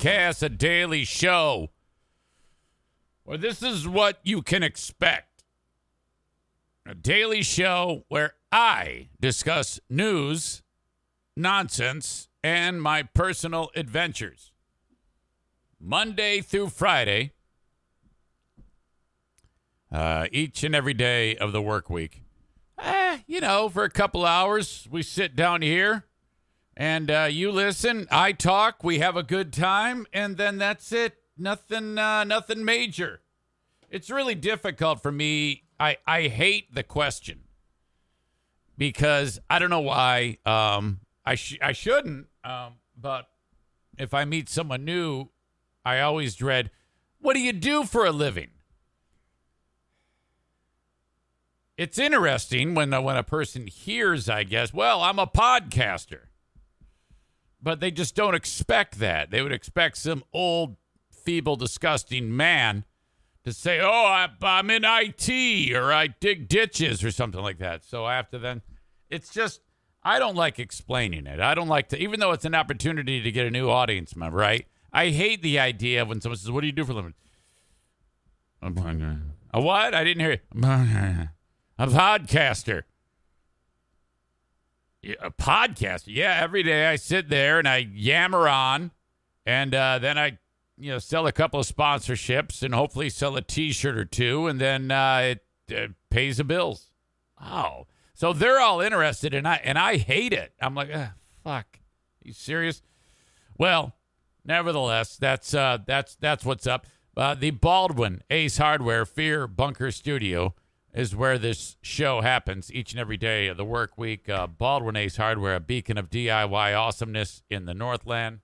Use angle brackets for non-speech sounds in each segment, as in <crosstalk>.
podcast, a daily show where this is what you can expect. A daily show where I discuss news, nonsense, and my personal adventures. Monday through Friday, uh, each and every day of the work week. Eh, you know, for a couple hours, we sit down here and uh, you listen. I talk. We have a good time, and then that's it. Nothing, uh, nothing major. It's really difficult for me. I I hate the question because I don't know why. Um, I sh- I shouldn't. Um, but if I meet someone new, I always dread. What do you do for a living? It's interesting when uh, when a person hears, I guess, well, I'm a podcaster. But they just don't expect that. They would expect some old, feeble, disgusting man to say, "Oh, I, I'm in IT or I dig ditches or something like that." So I have to then. It's just I don't like explaining it. I don't like to, even though it's an opportunity to get a new audience member. Right? I hate the idea of when someone says, "What do you do for a living?" <laughs> A what? I didn't hear you. <laughs> A podcaster. A podcaster. Yeah, every day I sit there and I yammer on, and uh, then I, you know, sell a couple of sponsorships and hopefully sell a T-shirt or two, and then uh, it pays the bills. Oh, so they're all interested, and I and I hate it. I'm like, "Ugh, fuck. you serious? Well, nevertheless, that's uh, that's that's what's up. Uh, the Baldwin Ace Hardware Fear Bunker Studio is where this show happens each and every day of the work week. Uh, Baldwin Ace Hardware, a beacon of DIY awesomeness in the Northland.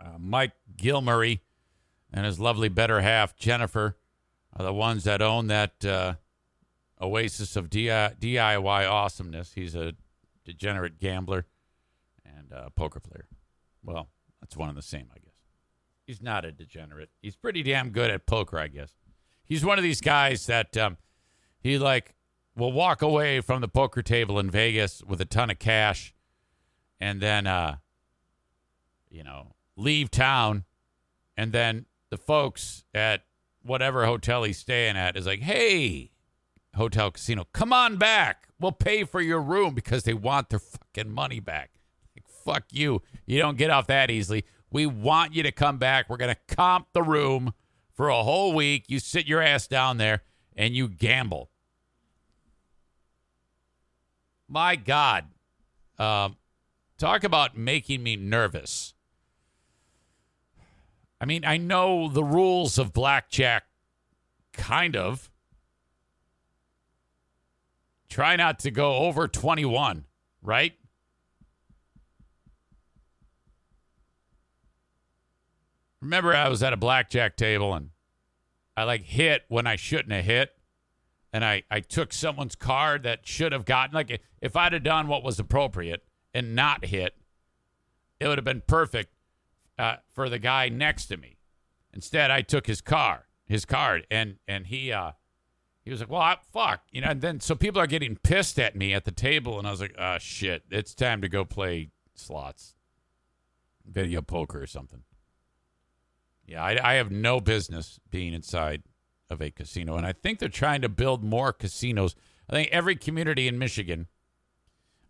Uh, Mike Gilmurray and his lovely better half, Jennifer, are the ones that own that uh, oasis of DI- DIY awesomeness. He's a degenerate gambler and a poker player. Well, that's one and the same, I guess. He's not a degenerate. He's pretty damn good at poker, I guess. He's one of these guys that um, he like will walk away from the poker table in Vegas with a ton of cash and then uh you know, leave town and then the folks at whatever hotel he's staying at is like, "Hey, hotel casino, come on back. We'll pay for your room because they want their fucking money back." Like, fuck you. You don't get off that easily. We want you to come back. We're going to comp the room for a whole week. You sit your ass down there and you gamble. My God. Um, talk about making me nervous. I mean, I know the rules of blackjack, kind of. Try not to go over 21, right? Remember, I was at a blackjack table and I like hit when I shouldn't have hit. And I, I took someone's card that should have gotten, like, if I'd have done what was appropriate and not hit, it would have been perfect uh, for the guy next to me. Instead, I took his car, his card, and and he uh, he was like, "Well, I, fuck," you know. And then so people are getting pissed at me at the table, and I was like, "Ah, shit, it's time to go play slots, video poker or something." Yeah, I, I have no business being inside of a casino, and I think they're trying to build more casinos. I think every community in Michigan,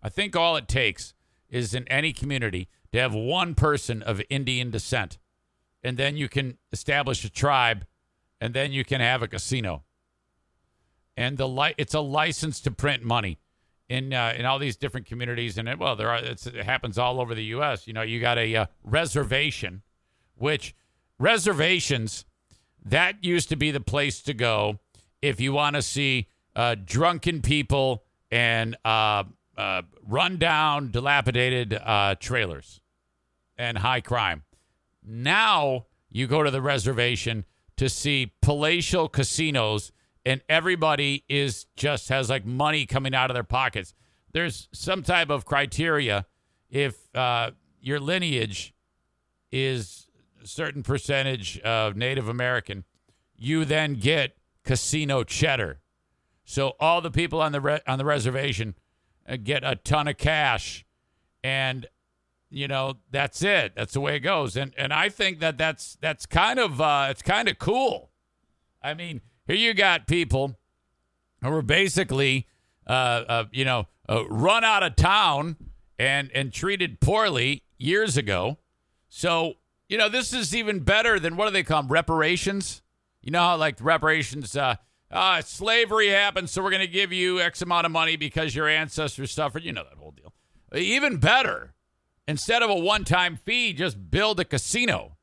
I think all it takes is in any community to have one person of Indian descent, and then you can establish a tribe, and then you can have a casino. And the li- it's a license to print money in uh, in all these different communities, and it, well, there are it happens all over the U.S. You know, you got a uh, reservation, which reservations that used to be the place to go if you want to see uh, drunken people and uh, uh, rundown, dilapidated uh, trailers and high crime. Now you go to the reservation to see palatial casinos, and everybody is just has like money coming out of their pockets. There's some type of criteria if uh, your lineage is certain percentage of Native American, you then get casino cheddar. So all the people on the re- on the reservation uh, get a ton of cash, and you know that's it. That's the way it goes. And and I think that that's that's kind of uh, it's kind of cool. I mean, here you got people who were basically uh, uh, you know uh, run out of town and and treated poorly years ago. So you know this is even better than what do they call them? reparations? You know how like reparations. Uh, uh, slavery happened, so we're going to give you X amount of money because your ancestors suffered. You know that whole deal. Even better, instead of a one time fee, just build a casino.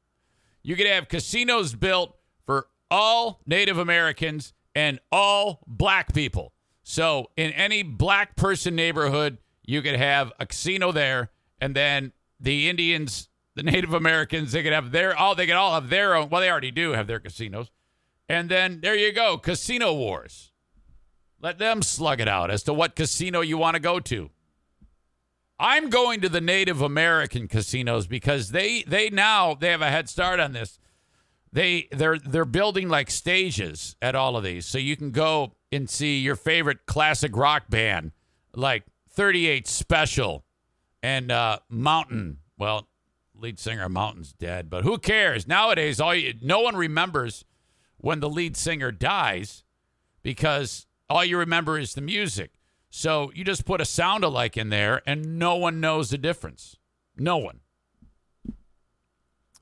You could have casinos built for all Native Americans and all black people. So in any black person neighborhood, you could have a casino there, and then the Indians, the Native Americans, they could have their all they could all have their own. Well, they already do have their casinos and then there you go, casino wars. Let them slug it out as to what casino you want to go to. I'm going to the Native American casinos because they they now they have a head start on this. They they're they're building like stages at all of these. So you can go and see your favorite classic rock band like 38 Special and uh, Mountain. Well, lead singer Mountain's dead, but who cares? Nowadays all you, no one remembers when the lead singer dies because all you remember is the music. So you just put a sound alike in there and no one knows the difference. No one.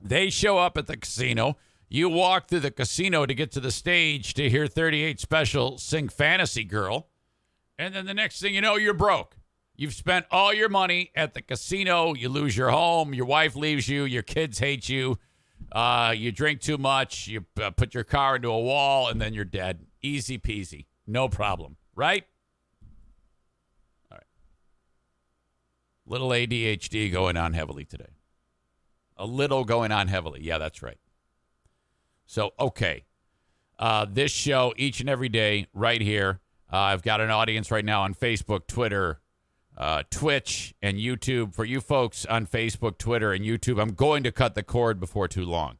They show up at the casino. You walk through the casino to get to the stage to hear 38 Special sing Fantasy Girl. And then the next thing you know, you're broke. You've spent all your money at the casino. You lose your home. Your wife leaves you. Your kids hate you. Uh, you drink too much, you uh, put your car into a wall, and then you're dead. Easy peasy. No problem. Right? All right. Little ADHD going on heavily today. A little going on heavily. Yeah, that's right. So, okay. Uh, this show each and every day right here. Uh, I've got an audience right now on Facebook, Twitter, uh, Twitch and YouTube. For you folks on Facebook, Twitter, and YouTube, I'm going to cut the cord before too long.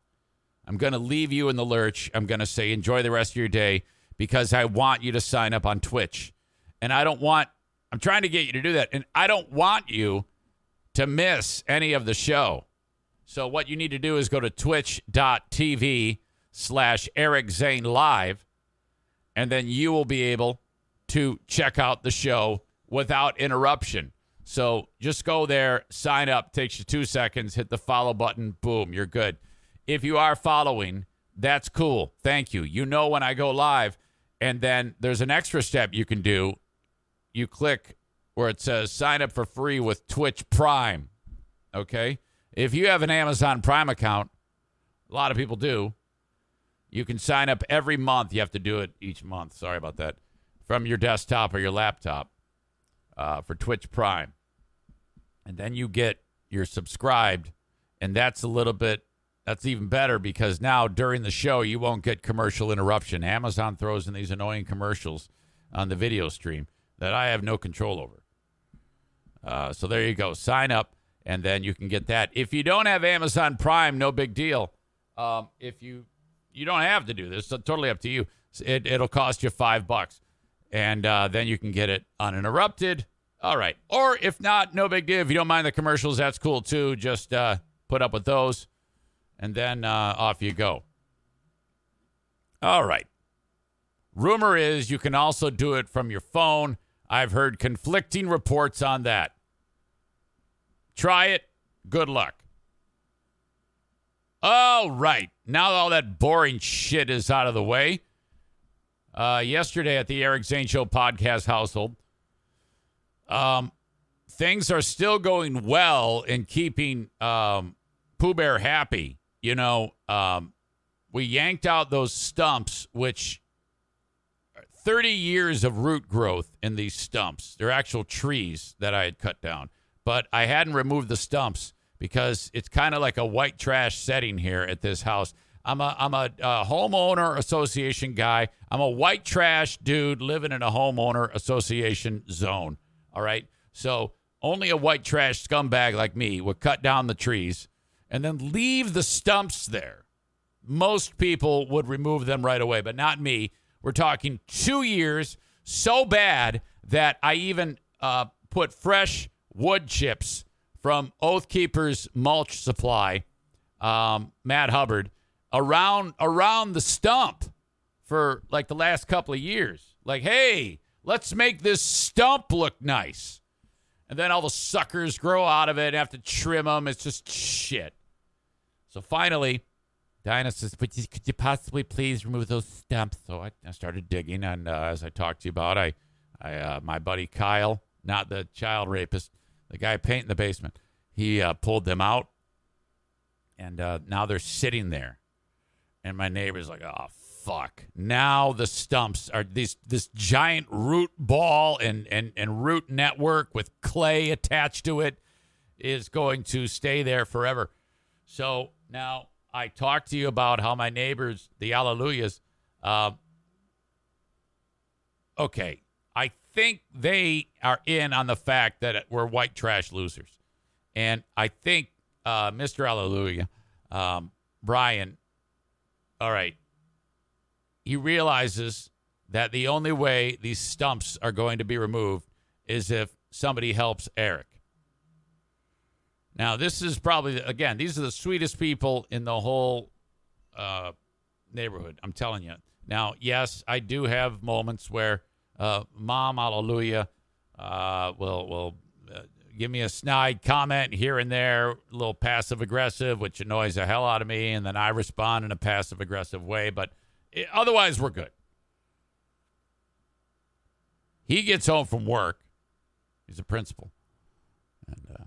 I'm going to leave you in the lurch. I'm going to say enjoy the rest of your day because I want you to sign up on Twitch. And I don't want, I'm trying to get you to do that. And I don't want you to miss any of the show. So what you need to do is go to twitch.tv slash Eric Zane Live, and then you will be able to check out the show without interruption. So just go there, sign up, takes you two seconds, hit the follow button, boom, you're good. If you are following, that's cool. Thank you. You know when I go live. And then there's an extra step you can do. You click where it says sign up for free with Twitch Prime. Okay? If you have an Amazon Prime account, a lot of people do. You can sign up every month. You have to do it each month. Sorry about that. From your desktop or your laptop uh, for Twitch Prime. And then you get you're subscribed, and that's a little bit that's even better because now during the show you won't get commercial interruption. Amazon throws in these annoying commercials on the video stream that I have no control over. Uh, so there you go. Sign up, and then you can get that. If you don't have Amazon Prime, no big deal. Um, if you you don't have to do this, it's totally up to you. It, it'll cost you five bucks and uh, then you can get it uninterrupted. All right. Or if not, no big deal. If you don't mind the commercials, that's cool too. Just uh, put up with those, and then uh, off you go. All right. Rumor is you can also do it from your phone. I've heard conflicting reports on that. Try it. Good luck. All right. Now all that boring shit is out of the way uh, yesterday at the Eric Zane Show podcast household. Um, things are still going well in keeping um, Pooh Bear happy. You know, um, we yanked out those stumps, which 30 years of root growth in these stumps. They're actual trees that I had cut down, but I hadn't removed the stumps because it's kind of like a white trash setting here at this house. I'm a I'm a, a, homeowner association guy. I'm a white trash dude living in a homeowner association zone. All right. So only a white trash scumbag like me would cut down the trees and then leave the stumps there. Most people would remove them right away, but not me. We're talking two years, so bad that I even uh, put fresh wood chips from Oath Keepers mulch supply, um, Matt Hubbard, around around the stump for like the last couple of years. Like, hey, let's make this stump look nice. And then all the suckers grow out of it and have to trim them. It's just shit. So finally, Diana says, "But could you possibly please remove those stumps?" So I, I started digging, and uh, as I talked to you about, I, I, uh, my buddy Kyle, not the child rapist, the guy painting the basement, he uh, pulled them out, and uh, now they're sitting there, and my neighbor's like, "Oh fuck!" Now the stumps are these this giant root ball and and and root network with clay attached to it is going to stay there forever. So now I talked to you about how my neighbors, the Alleluias, uh, okay, I think they are in on the fact that we're white trash losers. And I think uh, Mr. Alleluia, um, Brian, all right, he realizes that the only way these stumps are going to be removed is if somebody helps Eric. Now, this is probably, again, these are the sweetest people in the whole uh, neighborhood. I'm telling you. Now, yes, I do have moments where uh, Mom, hallelujah, uh, will, will give me a snide comment here and there, a little passive aggressive, which annoys the hell out of me. And then I respond in a passive aggressive way. But it, otherwise, we're good. He gets home from work. He's a principal. And, uh,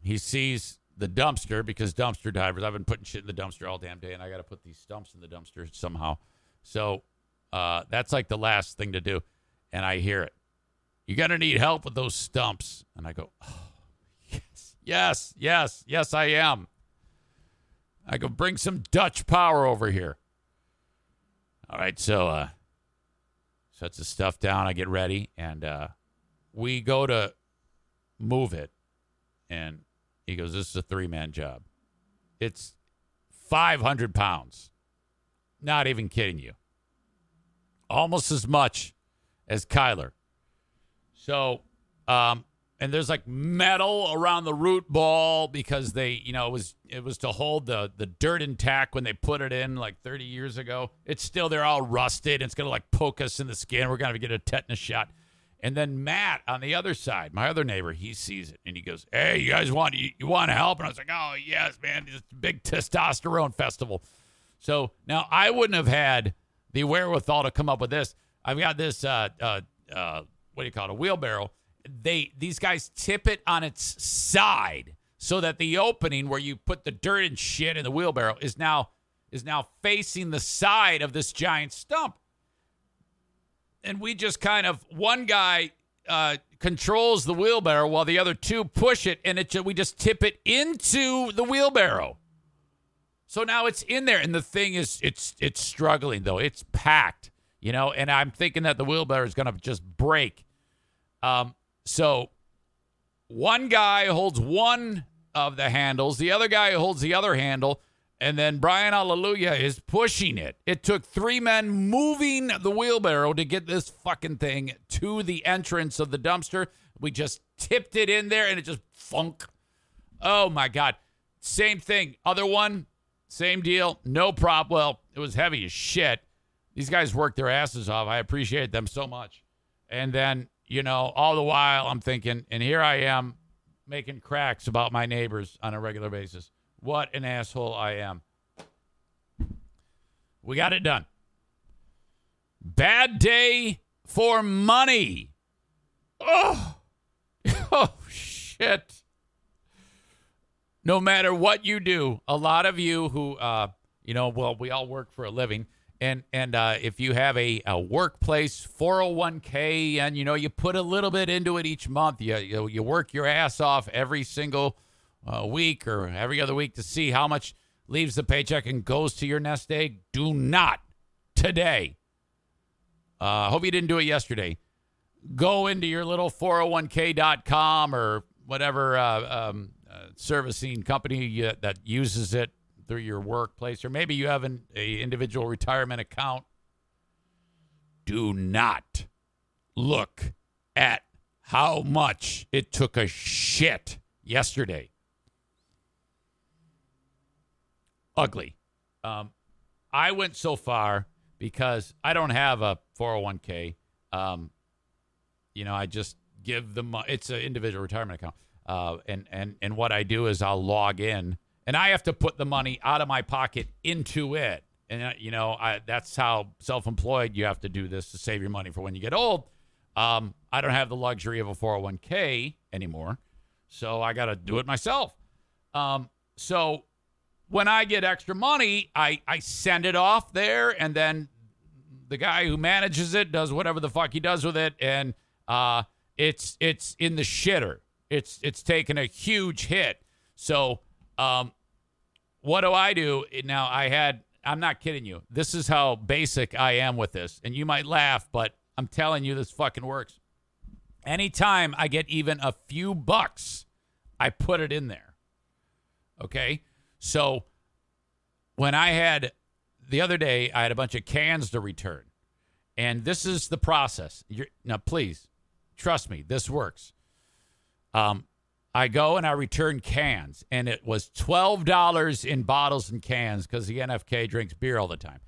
he sees the dumpster because dumpster divers. I've been putting shit in the dumpster all damn day, and I got to put these stumps in the dumpster somehow. So uh, that's like the last thing to do. And I hear it. You're going to need help with those stumps. And I go, oh, yes, yes, yes, yes, I am. I go, bring some Dutch power over here. All right, so uh, sets the stuff down. I get ready, and uh, we go to move it. And he goes, This is a three man job. It's 500 pounds. Not even kidding you. Almost as much as Kyler. So, um, and there's like metal around the root ball because they, you know, it was it was to hold the the dirt intact when they put it in like 30 years ago. It's still they're all rusted. It's gonna like poke us in the skin. We're gonna get a tetanus shot. And then Matt on the other side, my other neighbor, he sees it and he goes, "Hey, you guys want you, you want to help?" And I was like, "Oh yes, man, it's a big testosterone festival." So now I wouldn't have had the wherewithal to come up with this. I've got this, uh, uh, uh, what do you call it, a wheelbarrow. They these guys tip it on its side so that the opening where you put the dirt and shit in the wheelbarrow is now is now facing the side of this giant stump and we just kind of one guy uh, controls the wheelbarrow while the other two push it, and it we just tip it into the wheelbarrow. So now it's in there, and the thing is, it's it's struggling though. It's packed, you know, and I'm thinking that the wheelbarrow is going to just break. Um, so one guy holds one of the handles, the other guy holds the other handle, and then Brian Alleluia is pushing it. It took three men moving the wheelbarrow to get this fucking thing to the entrance of the dumpster. We just tipped it in there and it just funk. Oh my God. Same thing. Other one, same deal. No problem. Well, it was heavy as shit. These guys worked their asses off. I appreciate them so much. And then, you know, all the while I'm thinking, and here I am making cracks about my neighbors on a regular basis. What an asshole I am. We got it done. Bad day for money. Oh, <laughs> oh shit. No matter what you do, a lot of you who, uh, you know, well, we all work for a living. And and uh, if you have a, a workplace 401k and you know you put a little bit into it each month, you you, you work your ass off every single a week or every other week to see how much leaves the paycheck and goes to your nest egg. Do not today. I uh, hope you didn't do it yesterday. Go into your little 401k.com or whatever uh, um, uh, servicing company that uses it through your workplace, or maybe you have an individual retirement account do not look at how much it took a shit yesterday. Ugly. Um, I went so far because I don't have a 401k. Um, you know, I just give the money. It's an individual retirement account, uh, and and and what I do is I'll log in, and I have to put the money out of my pocket into it. And uh, you know, I, that's how self-employed you have to do this to save your money for when you get old. Um, I don't have the luxury of a 401k anymore, so I got to do it myself. Um, so when I get extra money, I I send it off there, and then the guy who manages it does whatever the fuck he does with it, and uh, it's it's in the shitter. It's it's taken a huge hit. So, um, what do I do now? I had. I'm not kidding you. This is how basic I am with this, and you might laugh, but I'm telling you, this fucking works. Anytime I get even a few bucks, I put it in there. Okay, so when I had the other day, I had a bunch of cans to return. And this is the process. You're, now, please trust me, this works. Um, I go and I return cans, and it was $12 in bottles and cans because the NFK drinks beer all the time.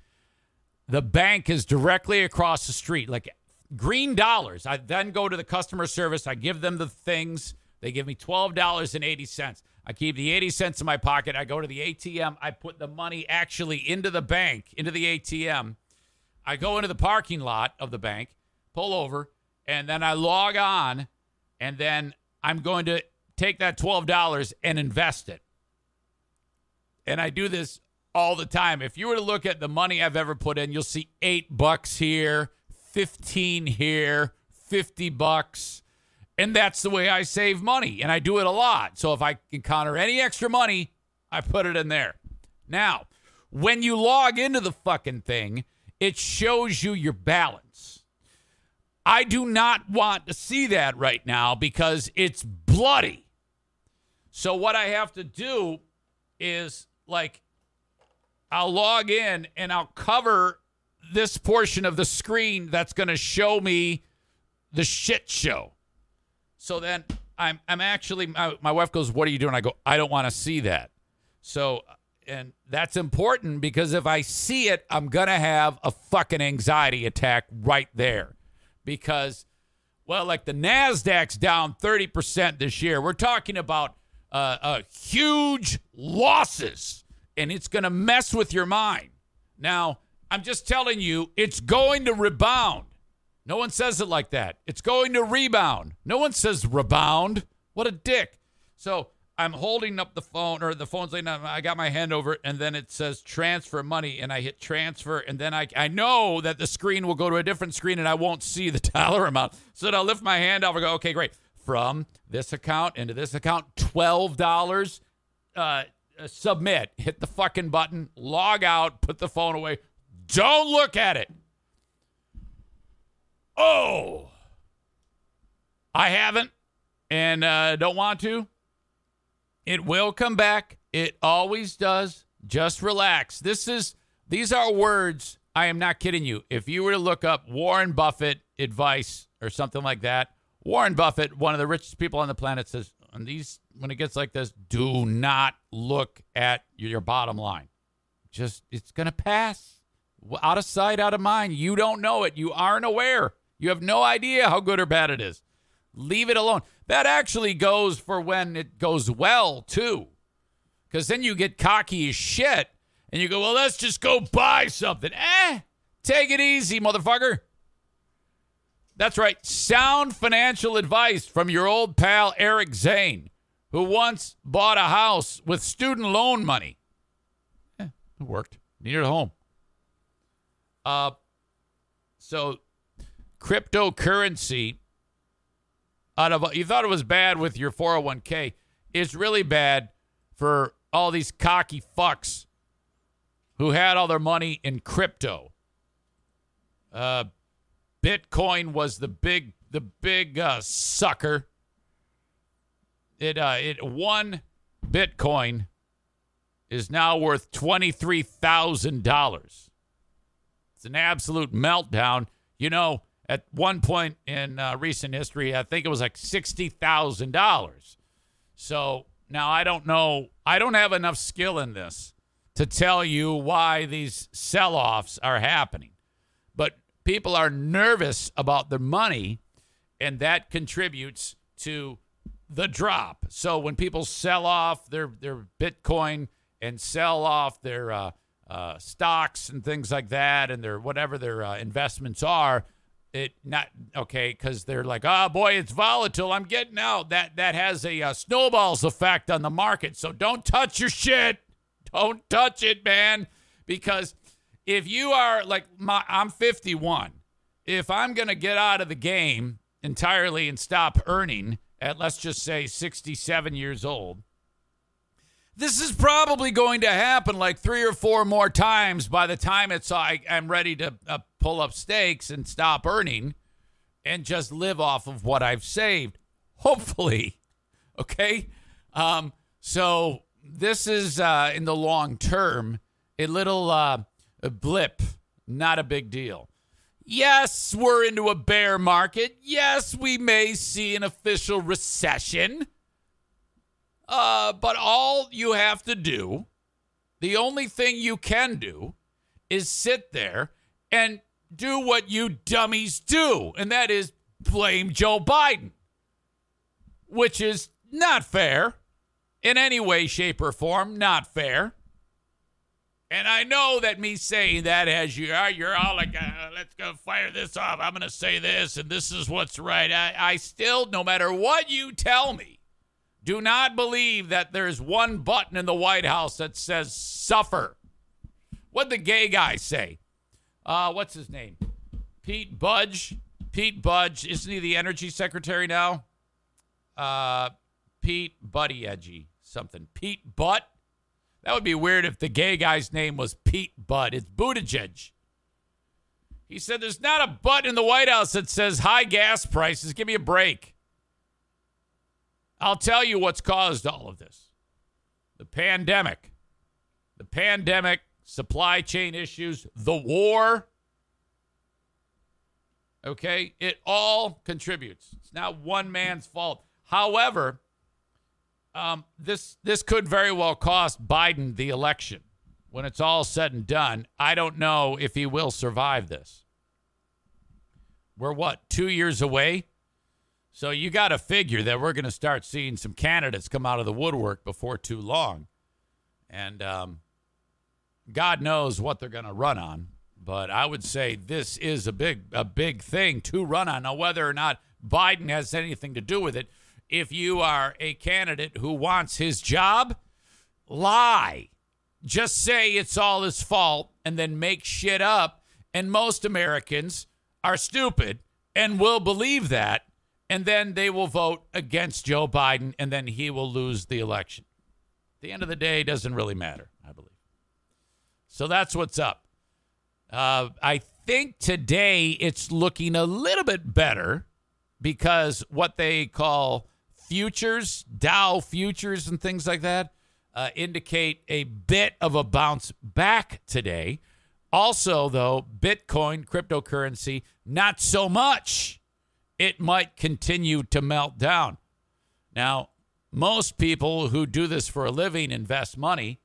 The bank is directly across the street, like green dollars. I then go to the customer service, I give them the things. They give me $12.80. I keep the 80 cents in my pocket. I go to the ATM. I put the money actually into the bank, into the ATM. I go into the parking lot of the bank, pull over, and then I log on, and then I'm going to take that $12 and invest it. And I do this all the time. If you were to look at the money I've ever put in, you'll see eight bucks here, 15 here, 50 bucks. And that's the way I save money. And I do it a lot. So if I encounter any extra money, I put it in there. Now, when you log into the fucking thing, it shows you your balance. I do not want to see that right now because it's bloody. So what I have to do is like I'll log in and I'll cover this portion of the screen that's going to show me the shit show. So then I'm I'm actually my, my wife goes, "What are you doing?" I go, "I don't want to see that." So and that's important because if I see it, I'm gonna have a fucking anxiety attack right there, because well, like the Nasdaq's down thirty percent this year. We're talking about uh, uh, huge losses, and it's gonna mess with your mind. Now, I'm just telling you, it's going to rebound. No one says it like that. It's going to rebound. No one says rebound. What a dick. So I'm holding up the phone, or the phone's laying down. I got my hand over it, and then it says transfer money, and I hit transfer, and then I, I know that the screen will go to a different screen, and I won't see the <laughs> dollar amount. So then I'll lift my hand up and go, okay, great. From this account into this account, $12. Uh, submit. Hit the fucking button, log out, put the phone away. Don't look at it. Oh, I haven't and uh, don't want to. It will come back. It always does. Just relax. This is these are words. I am not kidding you. If you were to look up Warren Buffett advice or something like that, Warren Buffett, one of the richest people on the planet, says, "On these, when it gets like this, do not look at your bottom line. Just it's gonna pass, out of sight, out of mind. You don't know it. You aren't aware. You have no idea how good or bad it is. Leave it alone. That actually goes for when it goes well, too. Because then you get cocky as shit and you go, well, let's just go buy something. Eh, take it easy, motherfucker. That's right. Sound financial advice from your old pal Eric Zane, who once bought a house with student loan money. Eh, it worked. Needed a home. Uh, so cryptocurrency out of you thought it was bad with your 401k it's really bad for all these cocky fucks who had all their money in crypto uh, bitcoin was the big the big uh, sucker it uh, it one bitcoin is now worth $23000 it's an absolute meltdown You know, at one point in uh, recent history, I think it was like $60,000. So now I don't know. I don't have enough skill in this to tell you why these sell offs are happening. People are nervous about their money, and that contributes to the drop. So when people sell off their, their Bitcoin and sell off their uh, uh, stocks and things like that, and their whatever their uh, investments are, it not okay because they're like, oh boy, it's volatile. I'm getting out. That that has a uh, snowballs effect on the market. So don't touch your shit. Don't touch it, man. Because if you are like my, I'm 51. If I'm gonna get out of the game entirely and stop earning at let's just say 67 years old, this is probably going to happen like three or four more times by the time it's I, I'm ready to uh, pull up stakes and stop earning and just live off of what I've saved. Hopefully. <laughs> Okay. Um, so this is uh, in the long term a little uh, a blip, not a big deal. Yes, we're into a bear market. Yes, we may see an official recession. Uh, but all you have to do, the only thing you can do, is sit there and do what you dummies do, and that is blame Joe Biden, which is not fair in any way, shape, or form. Not fair. And I know that me saying that as you are, you're all like, uh, let's go fire this off. I'm going to say this, and this is what's right. I, I still, no matter what you tell me, do not believe that there's one button in the White House that says suffer. What the gay guy say? Uh, what's his name? Pete Budge. Pete Budge. Isn't he the energy secretary now? Uh, Pete Buddy Edgy. Something. Pete Butt. That would be weird if the gay guy's name was Pete Butt. It's Buttigieg. He said there's not a butt in the White House that says high gas prices. Give me a break. I'll tell you what's caused all of this the pandemic. The pandemic supply chain issues, the war. Okay, it all contributes. It's not one man's fault. However, um, this this could very well cost Biden the election. When it's all said and done, I don't know if he will survive this. We're what two years away, so you got to figure that we're going to start seeing some candidates come out of the woodwork before too long, and um, God knows what they're going to run on, but I would say this is a big a big thing to run on. Now, whether or not Biden has anything to do with it, if you are a candidate who wants his job, lie. Just say it's all his fault and then make shit up. And most Americans are stupid and will believe that. And then they will vote against Joe Biden and then he will lose the election. At the end of the day, doesn't really matter, I believe. So that's what's up. Uh, I think today it's looking a little bit better because what they call futures, Dow futures, and things like that uh, indicate a bit of a bounce back today. Also, though, Bitcoin, cryptocurrency, not so much. It might continue to melt down. Now, most people who do this for a living invest money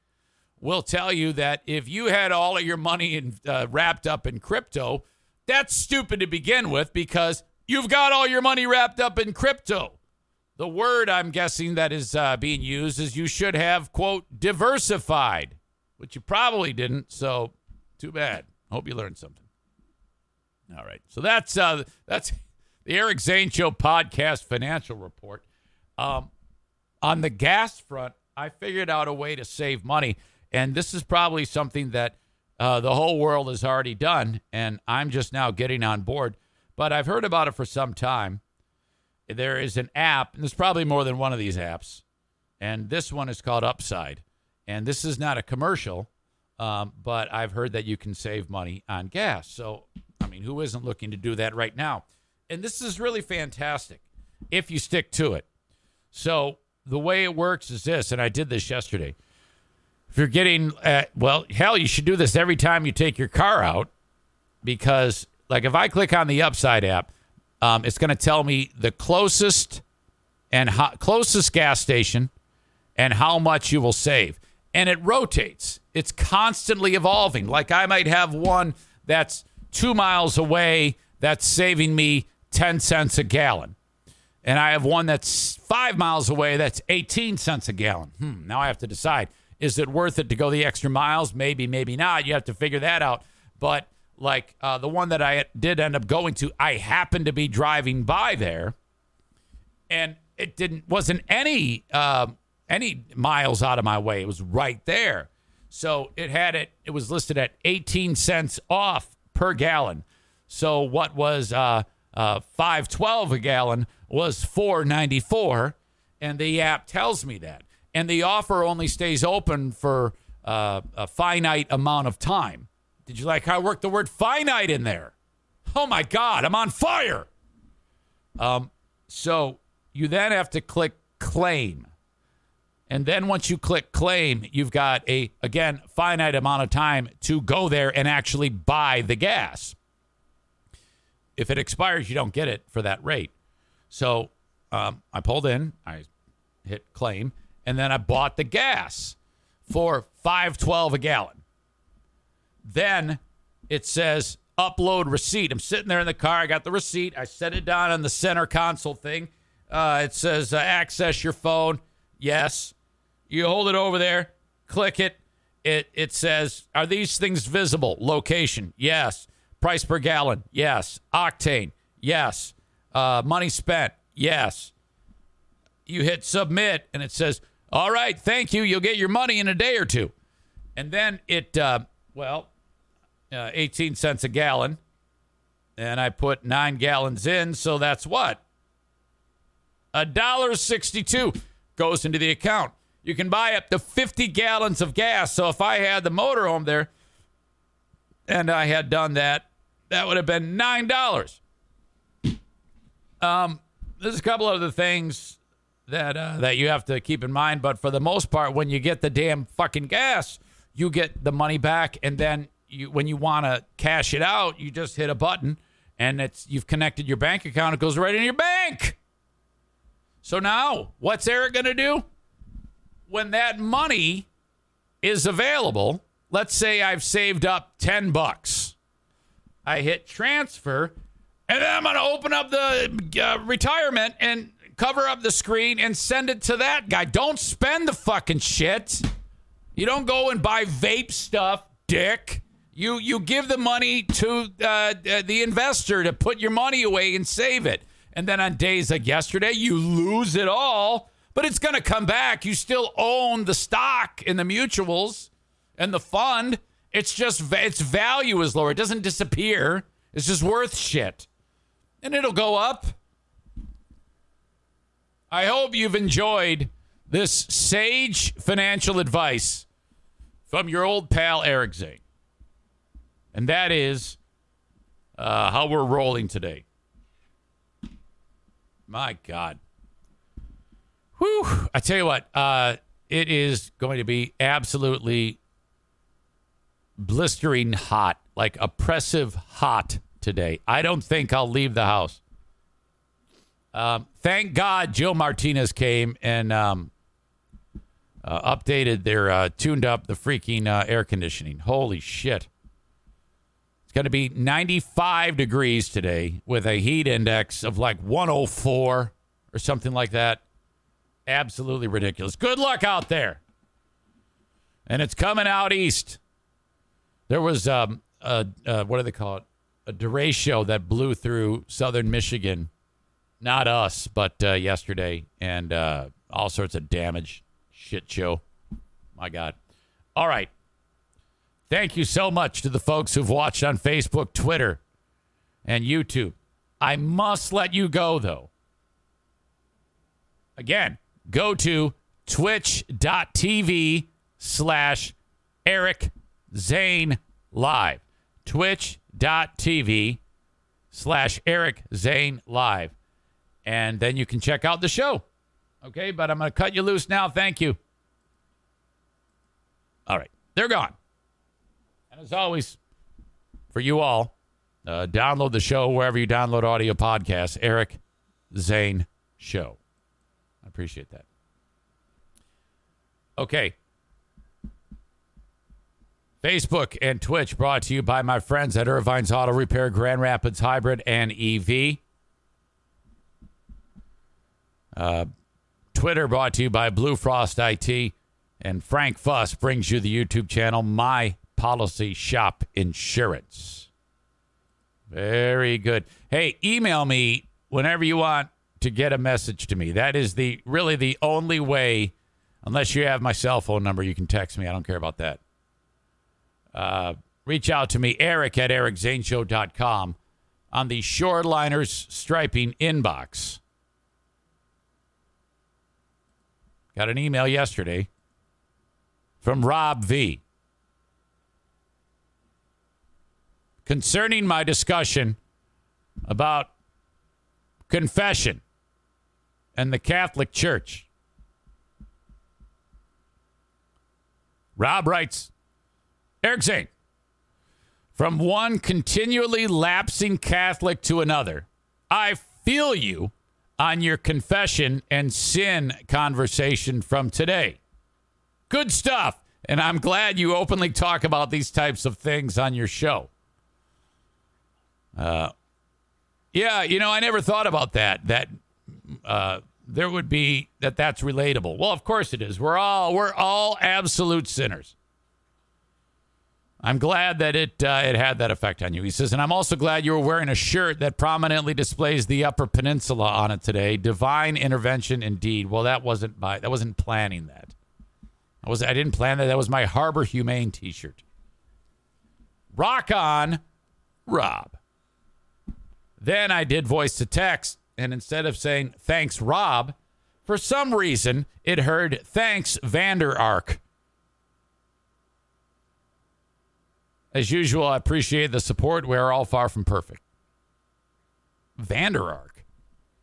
will tell you that if you had all of your money in, uh, wrapped up in crypto, that's stupid to begin with because you've got all your money wrapped up in crypto. The word I'm guessing that is uh, being used is you should have, quote, diversified, which you probably didn't. So too bad. Hope you learned something. All right. So that's uh, that's the Eric Zane Show podcast financial report. Um, on the gas front, I figured out a way to save money. And this is probably something that uh, the whole world has already done, and I'm just now getting on board. But I've heard about it for some time. There is an app, and there's probably more than one of these apps, and this one is called Upside. And this is not a commercial, um, but I've heard that you can save money on gas. So, I mean, who isn't looking to do that right now? And this is really fantastic if you stick to it. So, the way it works is this, and I did this yesterday. If you're getting, uh, well, hell, you should do this every time you take your car out because like if I click on the Upside app, um, it's going to tell me the closest and ho- closest gas station and how much you will save. And it rotates. It's constantly evolving. Like I might have one that's two miles away that's saving me 10 cents a gallon. And I have one that's five miles away that's 18 cents a gallon. Hmm, now I have to decide is it worth it to go the extra miles? Maybe, maybe not. You have to figure that out. But like uh, the one that I did end up going to, I happened to be driving by there, and it didn't wasn't any uh, any miles out of my way. It was right there, so it had it. It was listed at 18 cents off per gallon. So what was uh, uh, 512 a gallon was 494, and the app tells me that. And the offer only stays open for uh, a finite amount of time. Did you like how I worked the word finite in there? Oh my God, I'm on fire. Um, so you then have to click claim. And then once you click claim, you've got a, again, finite amount of time to go there and actually buy the gas. If it expires, you don't get it for that rate. So um, I pulled in, I hit claim, and then I bought the gas for 512 a gallon. Then it says upload receipt. I'm sitting there in the car. I got the receipt. I set it down on the center console thing. Uh, it says uh, access your phone. Yes. You hold it over there, click it. It it says are these things visible? Location. Yes. Price per gallon. Yes. Octane. Yes. Uh, money spent. Yes. You hit submit and it says, all right, thank you. You'll get your money in a day or two. And then it, uh, well, uh, 18 cents a gallon. And I put nine gallons in. So that's what? A dollar 62 goes into the account. You can buy up to 50 gallons of gas. So if I had the motorhome there and I had done that, that would have been $9. Um, there's a couple of other things that uh, that you have to keep in mind, but for the most part, when you get the damn fucking gas, you get the money back, and then you, when you want to cash it out, you just hit a button, and it's you've connected your bank account. It goes right in your bank. So now, what's Eric going to do when that money is available? Let's say I've saved up ten bucks. I hit transfer, and then I'm going to open up the uh, retirement and cover up the screen and send it to that guy. Don't spend the fucking shit. You don't go and buy vape stuff, dick. You you give the money to uh, uh, the investor to put your money away and save it. And then on days like yesterday, you lose it all, but it's going to come back. You still own the stock in the mutuals and the fund. It's just its value is lower. It doesn't disappear. It's just worth shit. And it'll go up. I hope you've enjoyed this sage financial advice from your old pal Eric Zane. And that is uh, how we're rolling today. My God. Whew. I tell you what, uh, it is going to be absolutely blistering hot, like oppressive hot today. I don't think I'll leave the house. Um, thank God Joe Martinez came and um, uh, updated their, uh, tuned up the freaking uh, air conditioning. Holy shit. Going to be 95 degrees today with a heat index of like 104 or something like that. Absolutely ridiculous. Good luck out there. And it's coming out east. There was um, a, a what do they call it? A derecho that blew through southern Michigan. Not us, but uh, yesterday, and uh, all sorts of damage. Shit show. My God. All right. Thank you so much to the folks who've watched on Facebook, Twitter, and YouTube. I must let you go, though. Again, go to twitch.tv slash Eric Zane Live. Twitch.tv slash Eric Zane Live. And then you can check out the show. Okay, but I'm going to cut you loose now. Thank you. All right, they're gone. And as always, for you all, Uh, download the show wherever you download audio podcasts. Eric Zane Show. I appreciate that. Okay. Facebook and Twitch brought to you by my friends at Irvine's Auto Repair, Grand Rapids Hybrid and EV. Uh, Twitter brought to you by Blue Frost IT. And Frank Fuss brings you the YouTube channel, My Policy Shop Insurance. Very good. Hey, email me whenever you want to get a message to me. That is the really the only way, unless you have my cell phone number, you can text me. I don't care about that. Uh, reach out to me, Eric at ericzaneshow.com on the Shoreliners Striping inbox. Got an email yesterday from Rob V. Concerning my discussion about confession and the Catholic Church. Rob writes, Eric Zane, from one continually lapsing Catholic to another, I feel you on your confession and sin conversation from today. Good stuff. And I'm glad you openly talk about these types of things on your show. Uh, yeah, you know, I never thought about that. That uh, there would be that that's relatable. Well, of course it is. We're all we're all absolute sinners. I'm glad that it uh, it had that effect on you. He says, and I'm also glad you were wearing a shirt that prominently displays the Upper Peninsula on it today. Divine intervention, indeed. Well, that wasn't by that wasn't planning that. I was I didn't plan that. That was my Harbor Humane T-shirt. Rock on, Rob. Then I did voice to text, and instead of saying thanks, Rob, for some reason it heard thanks, Vander Ark. As usual, I appreciate the support. We are all far from perfect. Vander Ark.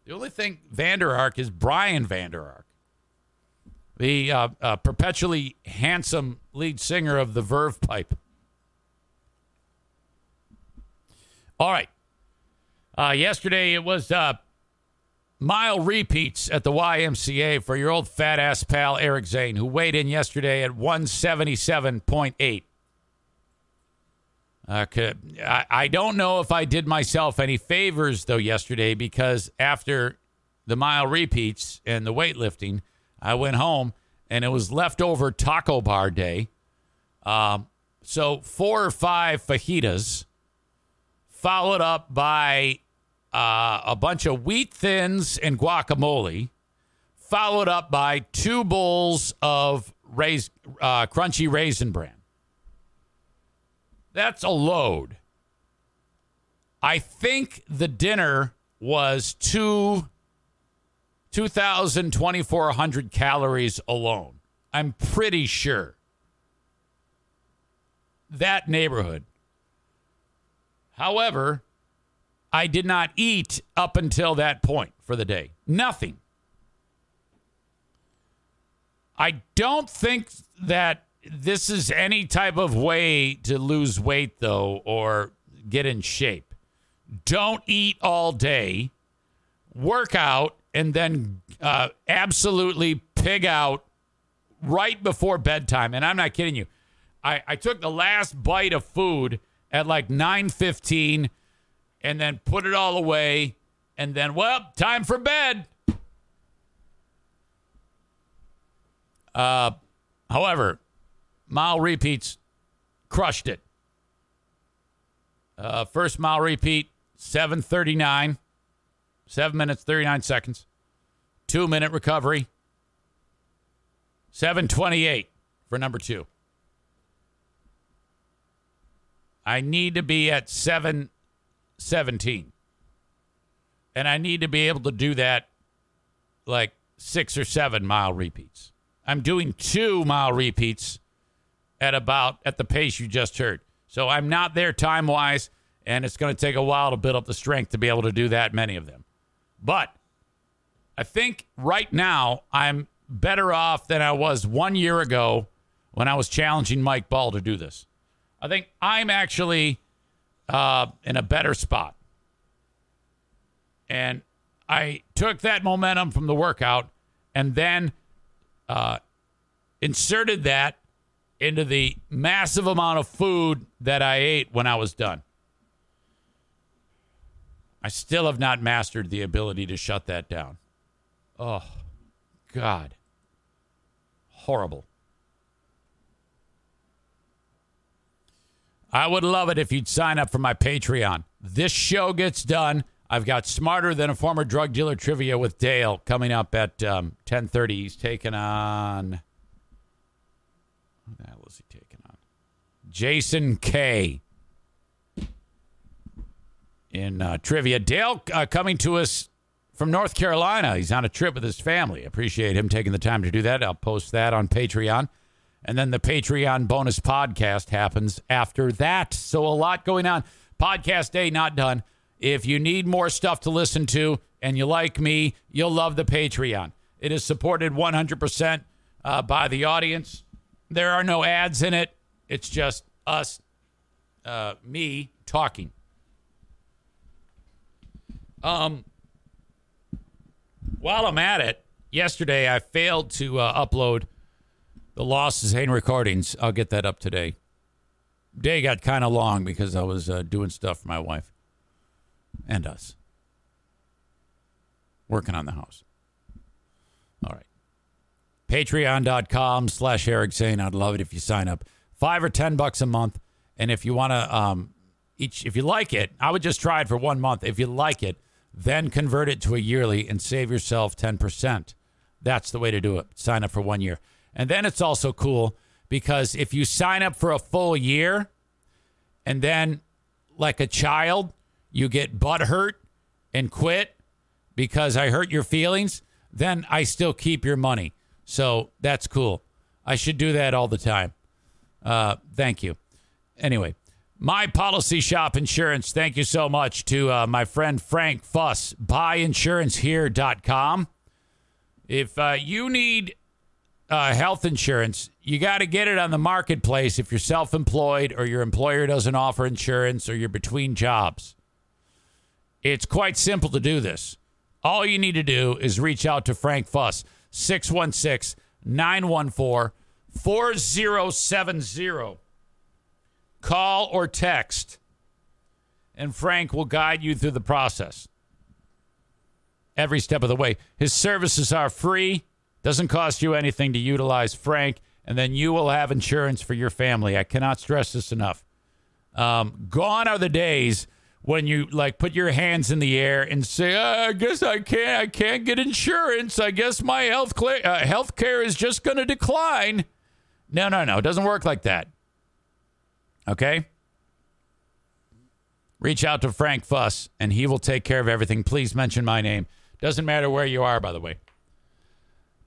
The only thing Vander Ark is Brian Vander Ark, the uh, uh, perpetually handsome lead singer of the Verve Pipe. All right. Uh, yesterday it was uh, mile repeats at the YMCA for your old fat ass pal Eric Zane, who weighed in yesterday at 177.8. Uh, I, I don't know if I did myself any favors though yesterday because after the mile repeats and the weightlifting, I went home and it was leftover taco bar day. Um, so four or five fajitas, followed up by uh, a bunch of wheat thins and guacamole, followed up by two bowls of rais- uh, crunchy raisin bran. That's a load. I think the dinner was two 2,000, 2,400 calories alone. I'm pretty sure. That neighborhood. However, I did not eat up until that point for the day. Nothing. I don't think that this is any type of way to lose weight, though, or get in shape. Don't eat all day, work out, and then uh, absolutely pig out right before bedtime. And I'm not kidding you. I, I took the last bite of food at like 9:15 and then put it all away and then well, time for bed. Uh however, mile repeats crushed it. Uh, first mile repeat, 739, 7 minutes, 39 seconds. Two minute recovery, 728 for number two. I need to be at 717. And I need to be able to do that like six or seven mile repeats. I'm doing two mile repeats at about at the pace you just heard. So I'm not there time wise, and it's going to take a while to build up the strength to be able to do that many of them. But I think right now I'm better off than I was one year ago when I was challenging Mike Ball to do this. I think I'm actually uh, in a better spot. And I took that momentum from the workout and then uh, inserted that into the massive amount of food that I ate when I was done. I still have not mastered the ability to shut that down. Oh, God. Horrible. I would love it if you'd sign up for my Patreon. This show gets done. I've got smarter than a former drug dealer trivia with Dale coming up at um, 10:30. He's taking on who the hell is he taking on? Jason K. In uh, trivia, Dale uh, coming to us from North Carolina. He's on a trip with his family. Appreciate him taking the time to do that. I'll post that on Patreon. And then the Patreon bonus podcast happens after that. So a lot going on. Podcast day not done. If you need more stuff to listen to and you like me, you'll love the Patreon. It is supported 100% uh, by the audience. There are no ads in it. It's just us, uh, me talking. Um, while I'm at it, yesterday I failed to uh, upload the Lost Zane recordings. I'll get that up today. Day got kind of long because I was uh, doing stuff for my wife and us, working on the house. All right. Patreon.com slash Eric Zane. I'd love it if you sign up. Five or ten bucks a month. And if you want to, um, each, if you like it, I would just try it for one month. If you like it, then convert it to a yearly and save yourself 10%. That's the way to do it. Sign up for one year. And then it's also cool because if you sign up for a full year and then, like a child, you get butt hurt and quit because I hurt your feelings, then I still keep your money. So that's cool. I should do that all the time. Uh, thank you. Anyway, my policy shop insurance. Thank you so much to uh, my friend Frank Fuss. Buyinsurancehere.com. If uh, you need uh, health insurance, you got to get it on the marketplace if you're self employed or your employer doesn't offer insurance or you're between jobs. It's quite simple to do this. All you need to do is reach out to Frank Fuss, 616 914 4070. Call or text, and Frank will guide you through the process every step of the way. His services are free, doesn't cost you anything to utilize Frank, and then you will have insurance for your family. I cannot stress this enough. Um, gone are the days when you like put your hands in the air and say, oh, "I guess I can't. I can't get insurance. I guess my health cl- uh, health care is just going to decline." No, no, no. It doesn't work like that. Okay? Reach out to Frank Fuss and he will take care of everything. Please mention my name. Doesn't matter where you are, by the way.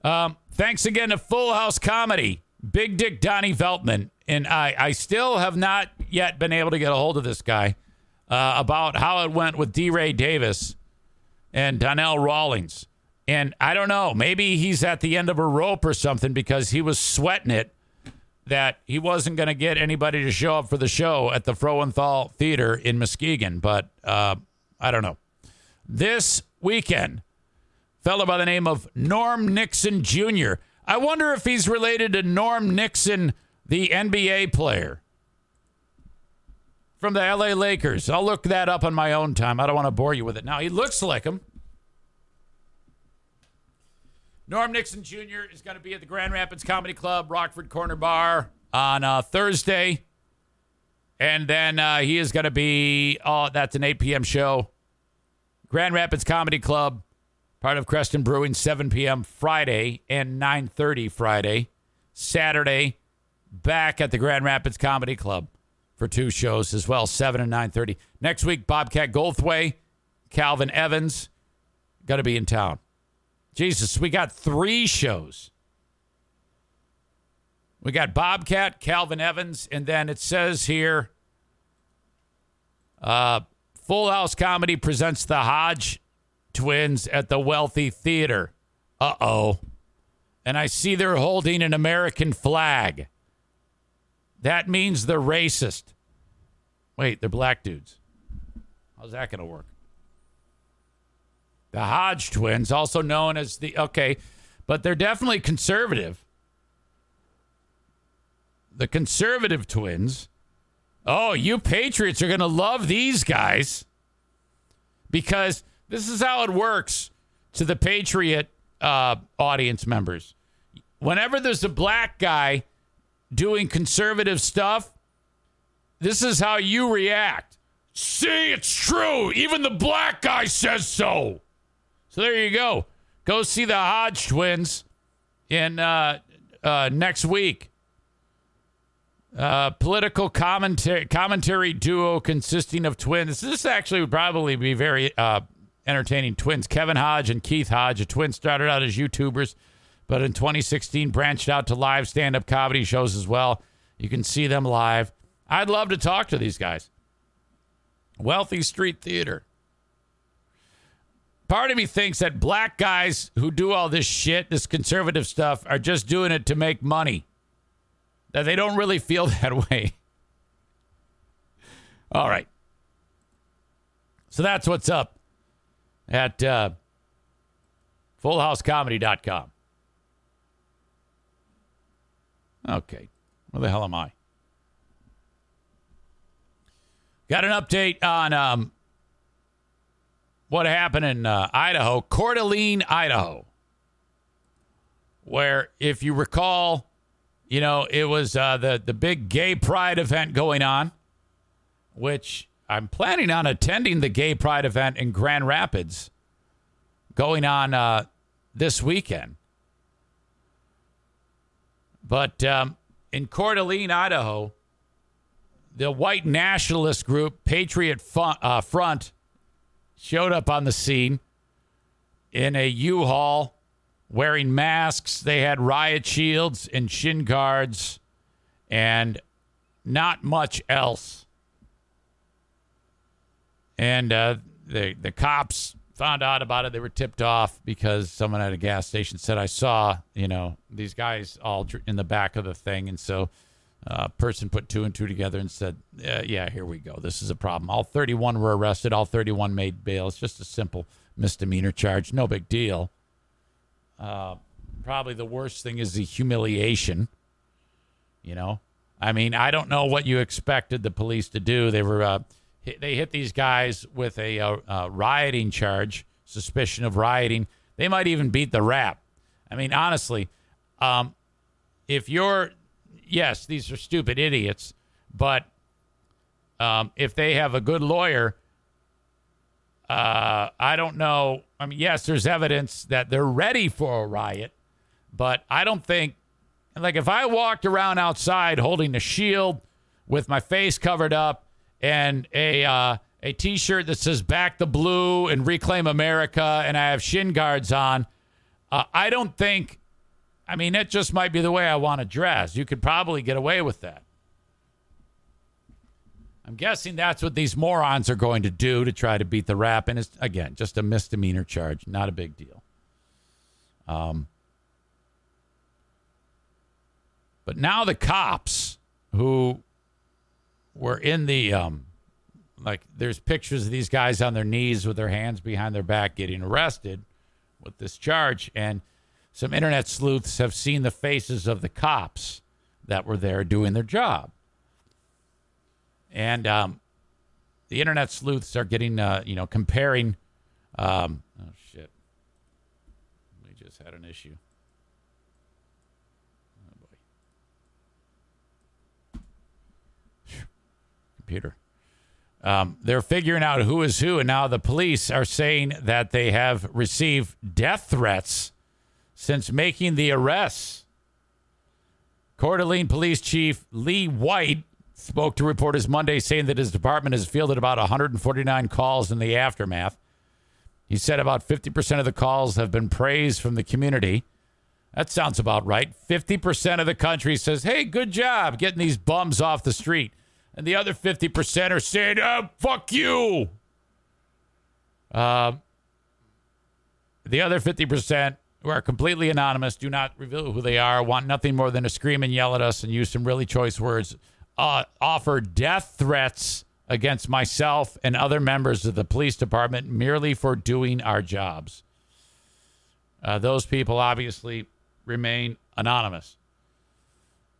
Um, thanks again to Full House Comedy, Big Dick Donnie Veltman. And I, I still have not yet been able to get a hold of this guy uh, about how it went with D. Ray Davis and Donnell Rawlings. And I don't know, maybe he's at the end of a rope or something because he was sweating it that he wasn't going to get anybody to show up for the show at the Frauenthal Theater in Muskegon, but uh, I don't know. This weekend, fellow by the name of Norm Nixon Jr. I wonder if he's related to Norm Nixon, the NBA player from the LA Lakers. I'll look that up on my own time. I don't want to bore you with it now. He looks like him. Norm Nixon Jr. is going to be at the Grand Rapids Comedy Club, Rockford Corner Bar on uh, Thursday. And then uh, he is going to be, oh, that's an 8 p.m. show. Grand Rapids Comedy Club, part of Creston Brewing, 7 p.m. Friday and 9.30 Friday. Saturday, back at the Grand Rapids Comedy Club for two shows as well, 7 and 9.30. Next week, Bobcat Goldthwait, Calvin Evans, going to be in town. Jesus, we got three shows. We got Bobcat, Calvin Evans, and then it says here uh, Full House Comedy presents the Hodge twins at the Wealthy Theater. Uh oh. And I see they're holding an American flag. That means they're racist. Wait, they're black dudes. How's that going to work? The Hodge twins, also known as the okay, but they're definitely conservative. The conservative twins. Oh, you patriots are going to love these guys because this is how it works to the patriot uh, audience members. Whenever there's a black guy doing conservative stuff, this is how you react. See, it's true. Even the black guy says so. So there you go. Go see the Hodge twins in uh, uh, next week. Uh, political commentary commentary duo consisting of twins. This actually would probably be very uh, entertaining. Twins Kevin Hodge and Keith Hodge. The twins started out as YouTubers, but in 2016 branched out to live stand up comedy shows as well. You can see them live. I'd love to talk to these guys. Wealthy Street Theater. Part of me thinks that black guys who do all this shit, this conservative stuff, are just doing it to make money. That they don't really feel <laughs> that way. All right. So that's what's up at uh, fullhousecomedy.com. Okay. Where the hell am I? Got an update on um, what happened in uh, Idaho, Coeur d'Alene, Idaho, where, if you recall, you know, it was uh, the the big gay pride event going on, which I'm planning on attending the gay pride event in Grand Rapids, going on uh, this weekend. But um, in Coeur d'Alene, Idaho, the white nationalist group Patriot uh, Front showed up on the scene in a U-Haul wearing masks. They had riot shields and shin guards and not much else. And uh, the the cops found out about it. They were tipped off because someone at a gas station said, "I saw you know these guys all in the back of the thing," and so uh, person put two and two together and said, yeah, yeah, here we go. This is a problem. All 31 were arrested. All 31 made bail. It's just a simple misdemeanor charge. No big deal. Uh, probably the worst thing is the humiliation. You know, I mean, I don't know what you expected the police to do. They were uh, they hit these guys with a, a, a rioting charge, suspicion of rioting. They might even beat the rap. I mean, honestly, um, if you're yes, these are stupid idiots, but um, if they have a good lawyer, uh, I don't know. I mean, yes, there's evidence that they're ready for a riot, but I don't think, like, if I walked around outside holding a shield with my face covered up and a uh, a T-shirt that says "Back the Blue" and "Reclaim America," and I have shin guards on, uh, I don't think I mean, it just might be the way I want to dress. You could probably get away with that. I'm guessing that's what these morons are going to do to try to beat the rap. And it's, again, just a misdemeanor charge, not a big deal. Um, but now the cops who were in the, um, like, there's pictures of these guys on their knees with their hands behind their back getting arrested with this charge. And some internet sleuths have seen the faces of the cops that were there doing their job. And um, the internet sleuths are getting, uh, you know, comparing. Um, oh, shit. We just had an issue. Computer. Um, they're figuring out who is who, and now the police are saying that they have received death threats since making the arrests. Coeur d'Alene Police Chief Lee White spoke to reporters Monday saying that his department has fielded about 149 calls in the aftermath. He said about 50% of the calls have been praised from the community. That sounds about right. 50% of the country says, hey, good job getting these bums off the street. And the other 50% are saying, oh, fuck you. Uh, the other 50% who are completely anonymous, do not reveal who they are, want nothing more than to scream and yell at us and use some really choice words, uh, offer death threats against myself and other members of the police department merely for doing our jobs. Uh, those people obviously remain anonymous.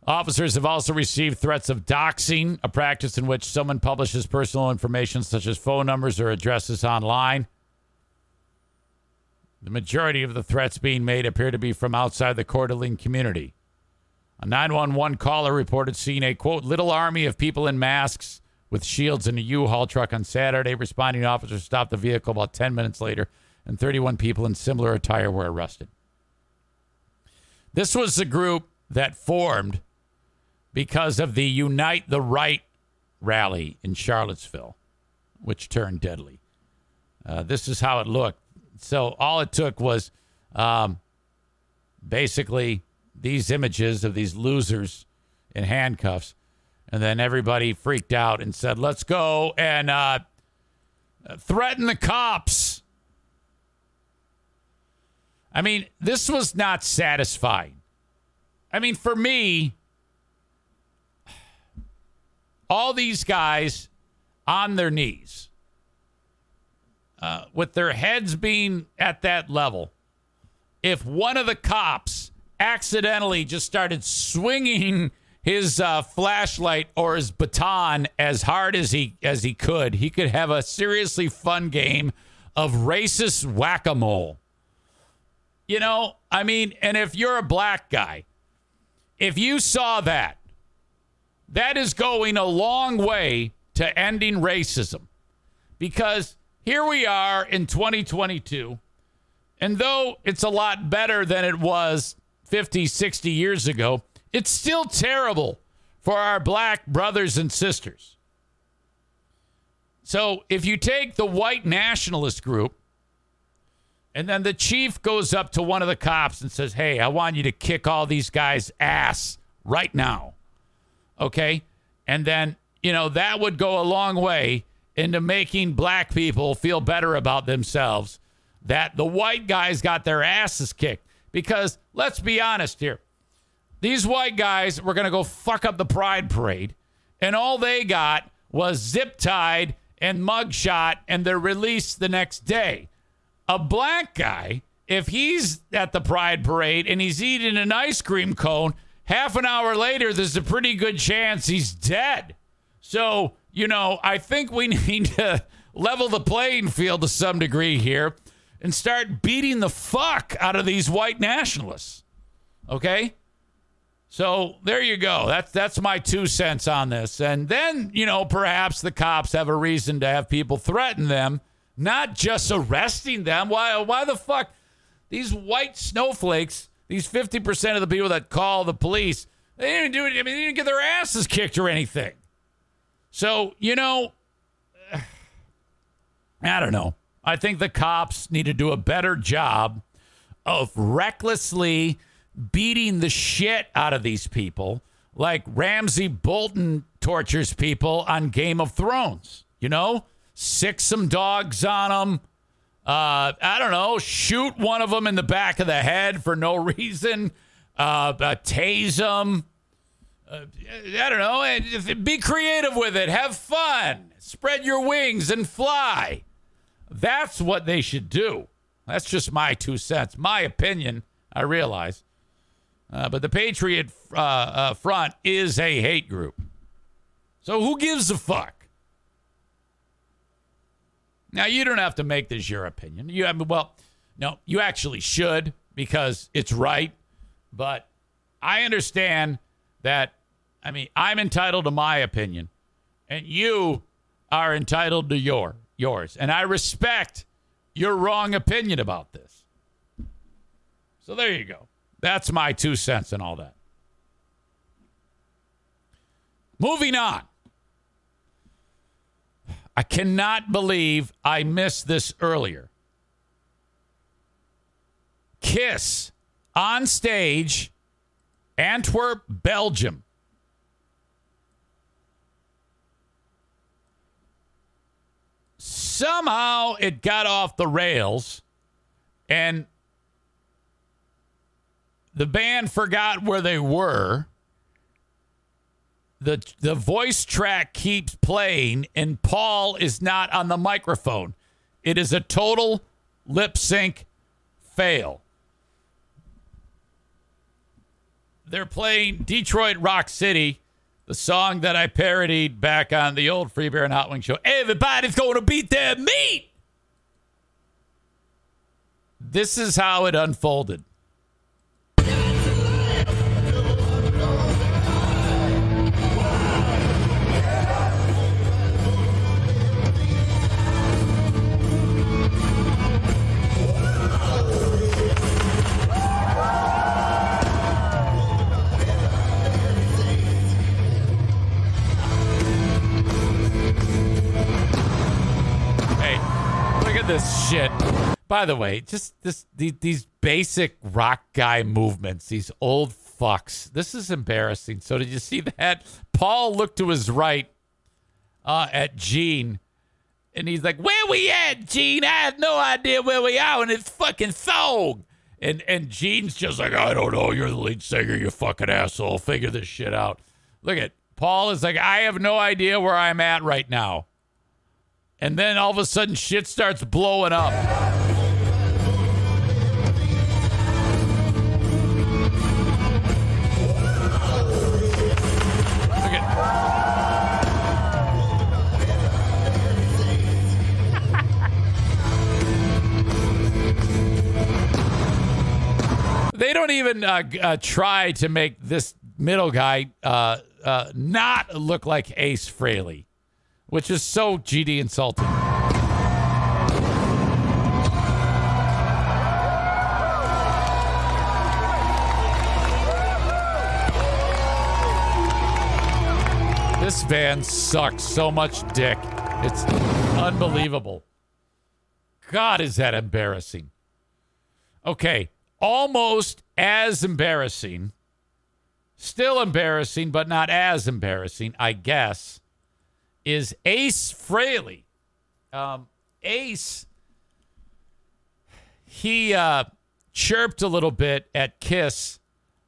Officers have also received threats of doxing, a practice in which someone publishes personal information such as phone numbers or addresses online. The majority of the threats being made appear to be from outside the Coeur d'Alene community. A 911 caller reported seeing a quote little army of people in masks with shields in a U-Haul truck on Saturday. Responding officers stopped the vehicle about 10 minutes later, and 31 people in similar attire were arrested. This was the group that formed because of the Unite the Right rally in Charlottesville, which turned deadly. Uh, this is how it looked. So all it took was um, basically these images of these losers in handcuffs and then everybody freaked out and said, let's go and uh, threaten the cops. I mean, this was not satisfying. I mean, for me, all these guys on their knees, uh, with their heads being at that level, if one of the cops accidentally just started swinging his uh, flashlight or his baton as hard as he as he could, he could have a seriously fun game of racist whack a mole. You know, I mean, and if you're a black guy, if you saw that, that is going a long way to ending racism. Because here we are in 2022, and though it's a lot better than it was 50, 60 years ago, it's still terrible for our black brothers and sisters. So if you take the white nationalist group, and then the chief goes up to one of the cops and says, Hey, I want you to kick all these guys' ass right now. Okay. And then, you know, that would go a long way into making black people feel better about themselves that the white guys got their asses kicked. Because let's be honest here these white guys were going to go fuck up the pride parade, and all they got was zip tied and mugshot, and they're released the next day. A black guy, if he's at the pride parade and he's eating an ice cream cone, half an hour later, there's a pretty good chance he's dead. So, you know, I think we <laughs> need to level the playing field to some degree here and start beating the fuck out of these white nationalists. Okay? So there you go. That's that's my two cents on this. And then, you know, perhaps the cops have a reason to have people threaten them, not just arresting them. Why why the fuck these white snowflakes, these 50% of the people that call the police, they didn't do it. I mean, they didn't get their asses kicked or anything. So, you know, <sighs> I don't know. I think the cops need to do a better job of recklessly beating the shit out of these people like Ramsay Bolton tortures people on Game of Thrones. You know, sic some dogs on them. Uh, I don't know, shoot one of them in the back of the head for no <laughs> reason. Uh, uh, tase them. Uh, I don't know. And be creative with it. Have fun. Spread your wings and fly. That's what they should do. That's just my two cents. My opinion, I realize. Uh, but the Patriot uh, uh, Front is a hate group. So who gives a fuck? Now, you don't have to make this your opinion. You have, well, no, you actually should because it's right. But I understand that, I mean, I'm entitled to my opinion, and you are entitled to your yours. And I respect your wrong opinion about this. So there you go. That's my two cents and all that. Moving on. I cannot believe I missed this earlier. Kiss on stage, Antwerp, Belgium. Somehow it got off the rails and the band forgot where they were. The the voice track keeps playing and Paul is not on the microphone. It is a total lip sync fail. They're playing Detroit Rock City, the song that I parodied back on the old Free Beer and Hot Wing show. Everybody's going to beat their meat. This is how it unfolded. Shit. By the way, just this these, these basic rock guy movements, these old fucks. This is embarrassing. So did you see that? Paul looked to his right uh, at Gene, and he's like, "Where we at, Gene? I have no idea where we are, and it's fucking song." And and Gene's just like, "I don't know. You're the lead singer. You fucking asshole. Figure this shit out." Look at Paul is like, "I have no idea where I'm at right now." And then all of a sudden, shit starts blowing up. They don't even uh, uh, try to make this middle guy uh, uh, not look like Ace Frehley, which is so GD insulting. This band sucks so much dick. It's unbelievable. God, is that embarrassing. Okay, almost as embarrassing. Still embarrassing, but not as embarrassing, I guess, is Ace Frehley. Um, Ace, he uh, chirped a little bit at Kiss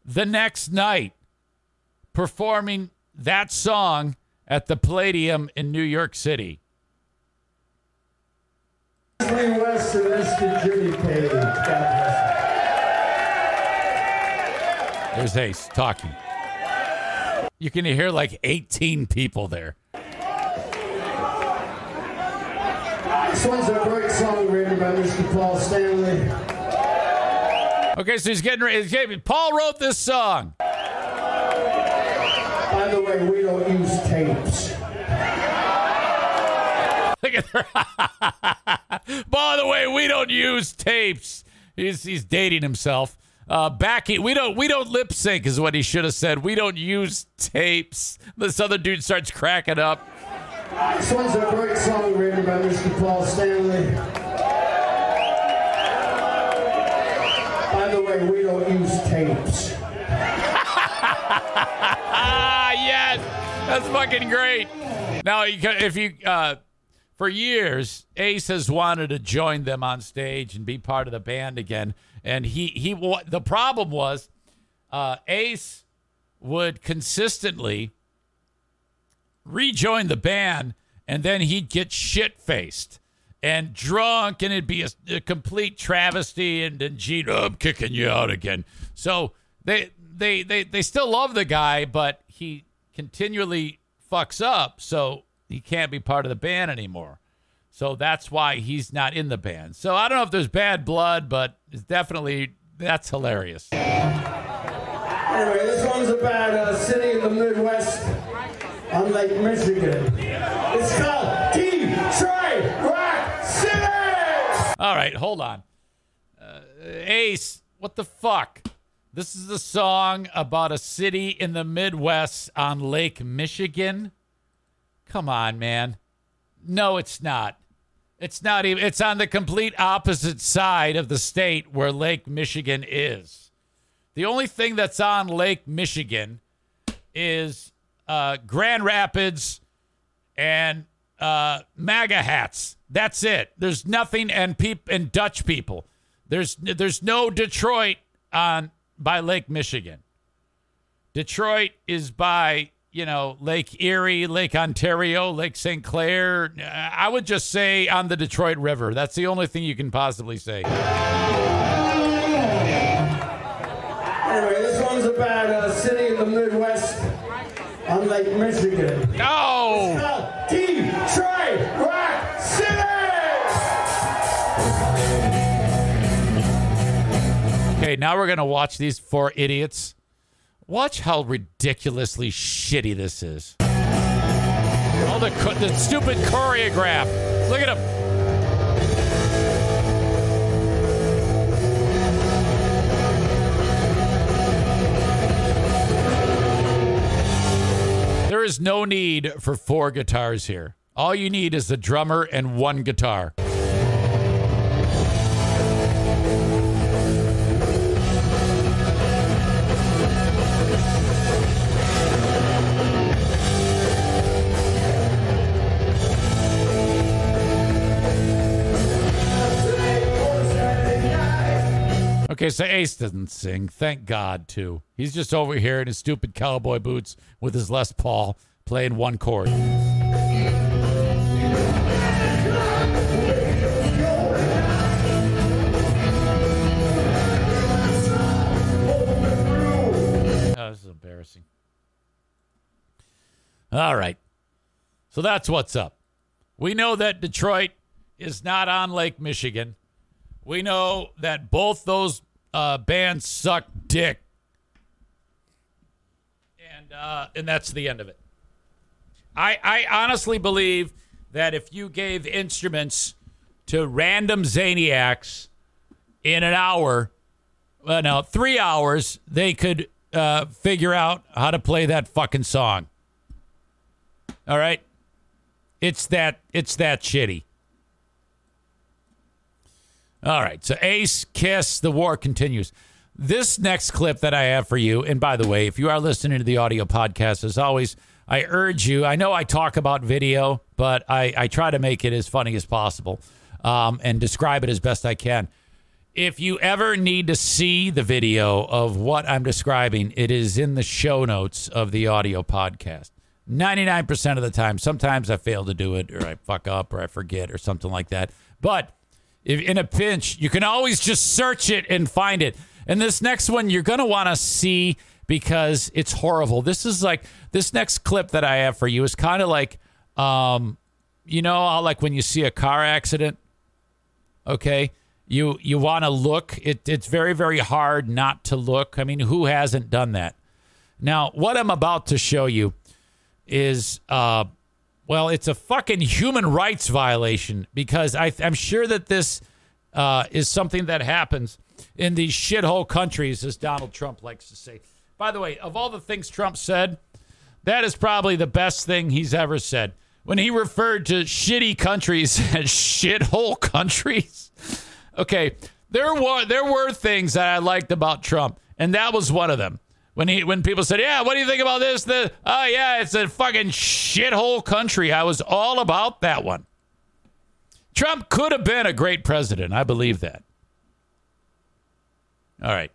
the next night, performing that song at the Palladium in New York City. Lee West and Mr. Jimmy Page. There's Ace talking. You can hear like 18 people there. This one's a great song written by Mr. Paul Stanley. Okay, so he's getting ready. getting- Paul wrote this song. By the way, we don't use tapes. Look at her. <laughs> By the way, we don't use tapes. He's he's dating himself. Uh, Backy, we don't we don't lip sync is what he should have said. We don't use tapes. This other dude starts cracking up. This one's a great song written by Mr. Paul Stanley. By the way, we don't use tapes. Ah, <laughs> yes, that's fucking great. Now, if you uh, for years, Ace has wanted to join them on stage and be part of the band again, and he he the problem was uh, Ace would consistently rejoin the band, and then he'd get shit faced and drunk, and it'd be a, a complete travesty. And then Gene, "Oh, I'm kicking you out again. So they they they they still love the guy, but he continually fucks up, so he can't be part of the band anymore. So that's why he's not in the band. So I don't know if there's bad blood, but it's definitely that's hilarious. Anyway, this one's about a city in the Midwest on Lake Michigan. It's called Detroit Rock City! All right, hold on. Uh, Ace, what the fuck? This is a song about a city in the Midwest on Lake Michigan. Come on, man. No, it's not. It's not even. It's on the complete opposite side of the state where Lake Michigan is. The only thing that's on Lake Michigan is uh, Grand Rapids and uh, MAGA hats. That's it. There's nothing and peop and Dutch people. There's there's no Detroit on by Lake Michigan. Detroit is by you know, Lake Erie, Lake Ontario, Lake St. Clair. I would just say on the Detroit River. That's the only thing you can possibly say. Anyway, this one's about a city in the Midwest on Lake Michigan. No! Detroit Rock City! Okay, now we're going to watch these four idiots. Watch how ridiculously shitty this is. All the, the stupid choreograph. Look at them. Is no need for four guitars here. All you need is the drummer and one guitar. Okay, so Ace doesn't sing. Thank God, too. He's just over here in his stupid cowboy boots with his Les Paul playing one chord. Oh, this is embarrassing. All right. So that's what's up. We know that Detroit is not on Lake Michigan. We know that both those uh, bands suck dick. And uh, and that's the end of it. I, I honestly believe that if you gave instruments to random zaniacs in an hour, well, no, three hours, they could uh, figure out how to play that fucking song. All right, it's that it's that shitty. All right, so Ace, Kiss, the war continues. This next clip that I have for you, and by the way, if you are listening to the audio podcast, as always, I urge you. I know I talk about video, but I, I try to make it as funny as possible um, and describe it as best I can. If you ever need to see the video of what I'm describing, it is in the show notes of the audio podcast. 99% of the time, sometimes I fail to do it or I fuck up or I forget or something like that. But if in a pinch, you can always just search it and find it. And this next one you're going to want to see because it's horrible. This is like this next clip that I have for you is kind of like um you know like when you see a car accident, okay? You you want to look. It, it's very very hard not to look. I mean, who hasn't done that? Now, what I'm about to show you is uh well, it's a fucking human rights violation because I, I'm sure that this uh, is something that happens in these shithole countries, as Donald Trump likes to say. By the way, of all the things Trump said, that is probably the best thing he's ever said. When he referred to shitty countries <laughs> as shithole countries. Okay, there were there were things that I liked about Trump, and that was one of them. When he when people said, "Yeah, what do you think about this?" The oh yeah, it's a fucking shithole country. I was all about that one. Trump could have been a great president. I believe that. All right.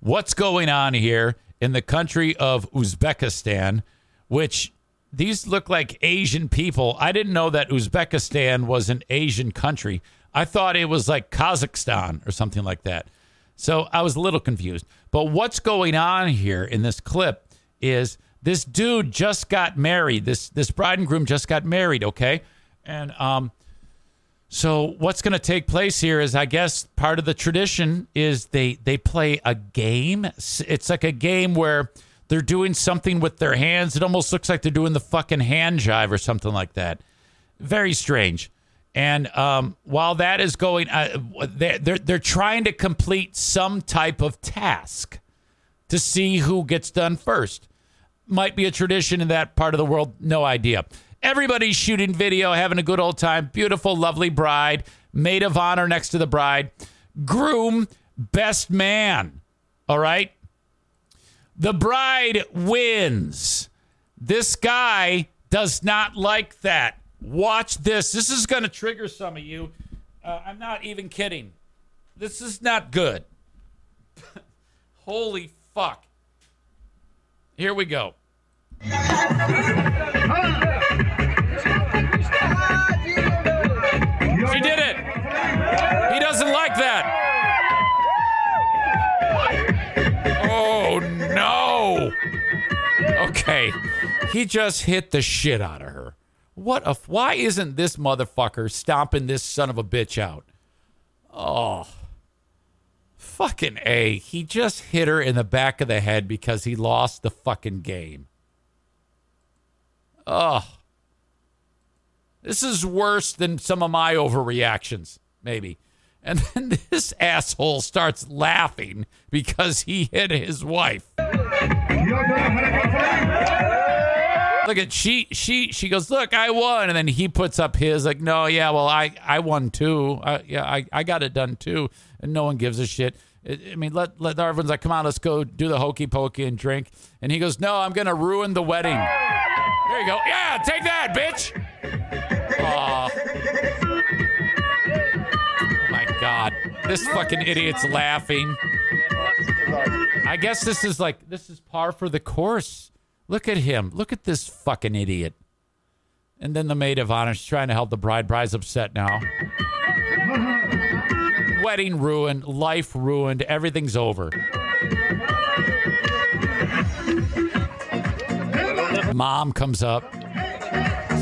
What's going on here in the country of Uzbekistan, which these look like Asian people? I didn't know that Uzbekistan was an Asian country. I thought it was like Kazakhstan or something like that. So I was a little confused. But what's going on here in this clip is this dude just got married. This this bride and groom just got married, okay? And um so what's going to take place here is I guess part of the tradition is they they play a game. It's like a game where they're doing something with their hands. It almost looks like they're doing the fucking hand jive or something like that. Very strange. And um, while that is going, uh, they're, they're, they're trying to complete some type of task to see who gets done first. Might be a tradition in that part of the world, no idea. Everybody's shooting video, having a good old time. Beautiful, lovely bride, maid of honor next to the bride, groom, best man. All right. The bride wins. This guy does not like that. Watch this. This is going to trigger some of you. Uh, I'm not even kidding. This is not good. <laughs> Holy fuck. Here we go. She did it. He doesn't like that. Oh no. Okay. He just hit the shit out of her. What a why isn't this motherfucker stomping this son of a bitch out? Oh. Fucking A. He just hit her in the back of the head because he lost the fucking game. Oh. This is worse than some of my overreactions, maybe. And <laughs> then this asshole starts laughing because he hit his wife. At she she she goes, look, I won, and then he puts up his like, no, yeah, well, I I won too. I, yeah, I I got it done too, and no one gives a shit. I mean, let let everyone's like, come on, let's go do the hokey pokey and drink. And he goes, no, I'm gonna ruin the wedding. There you go. Yeah, take that, bitch. Oh My God, this fucking idiot's laughing. I guess this is like this is par for the course. Look at him. Look at this fucking idiot. And then the maid of honor's trying to help the bride. Bride's upset now. <laughs> Wedding ruined, life ruined, everything's over. Mom comes up.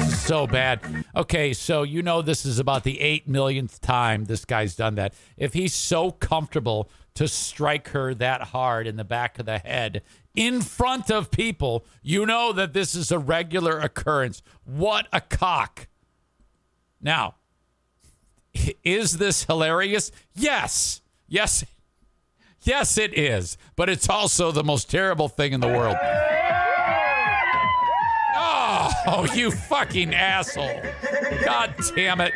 So bad. Okay, so you know this is about the eight millionth time this guy's done that. If he's so comfortable to strike her that hard in the back of the head in front of people, you know that this is a regular occurrence. What a cock. Now, is this hilarious? Yes. Yes. Yes, it is. But it's also the most terrible thing in the world. Oh, you fucking asshole. God damn it.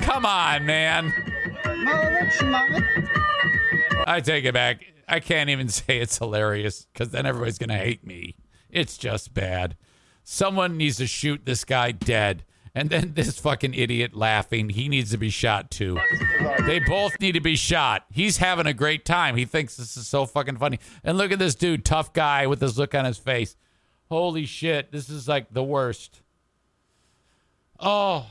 Come on, man. I take it back. I can't even <laughs> say it's hilarious because then everybody's going to hate me. It's just bad. Someone needs to shoot this guy dead. And then <laughs> this fucking idiot laughing, he needs to be shot too. They both need to be shot. He's having a great time. He thinks this is so fucking funny. And look at this dude, tough guy with this look on his face. Holy shit, this is like the worst. Oh,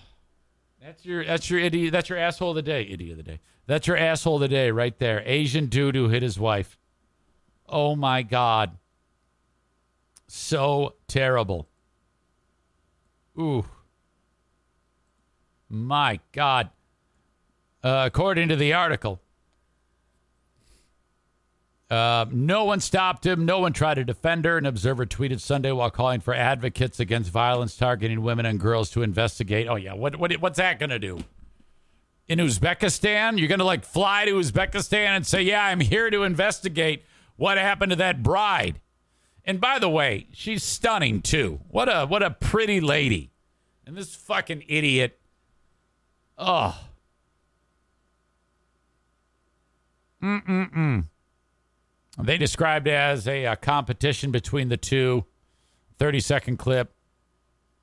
that's your that's your idiot. That's your asshole of the day. Idiot of the day. That's your asshole of the day right there. Asian dude who hit his wife. Oh my god. So terrible. Ooh. My god. Uh, according to the article, uh, no one stopped him. No one tried to defend her. An observer tweeted Sunday while calling for advocates against violence targeting women and girls to investigate. Oh yeah, what, what what's that gonna do? In Uzbekistan, you're gonna like fly to Uzbekistan and say, "Yeah, I'm here to investigate what happened to that bride." And by the way, she's stunning too. What a what a pretty lady. And this fucking idiot. Oh. Mm mm mm. They described as a, a, competition between the two. 30 second clip.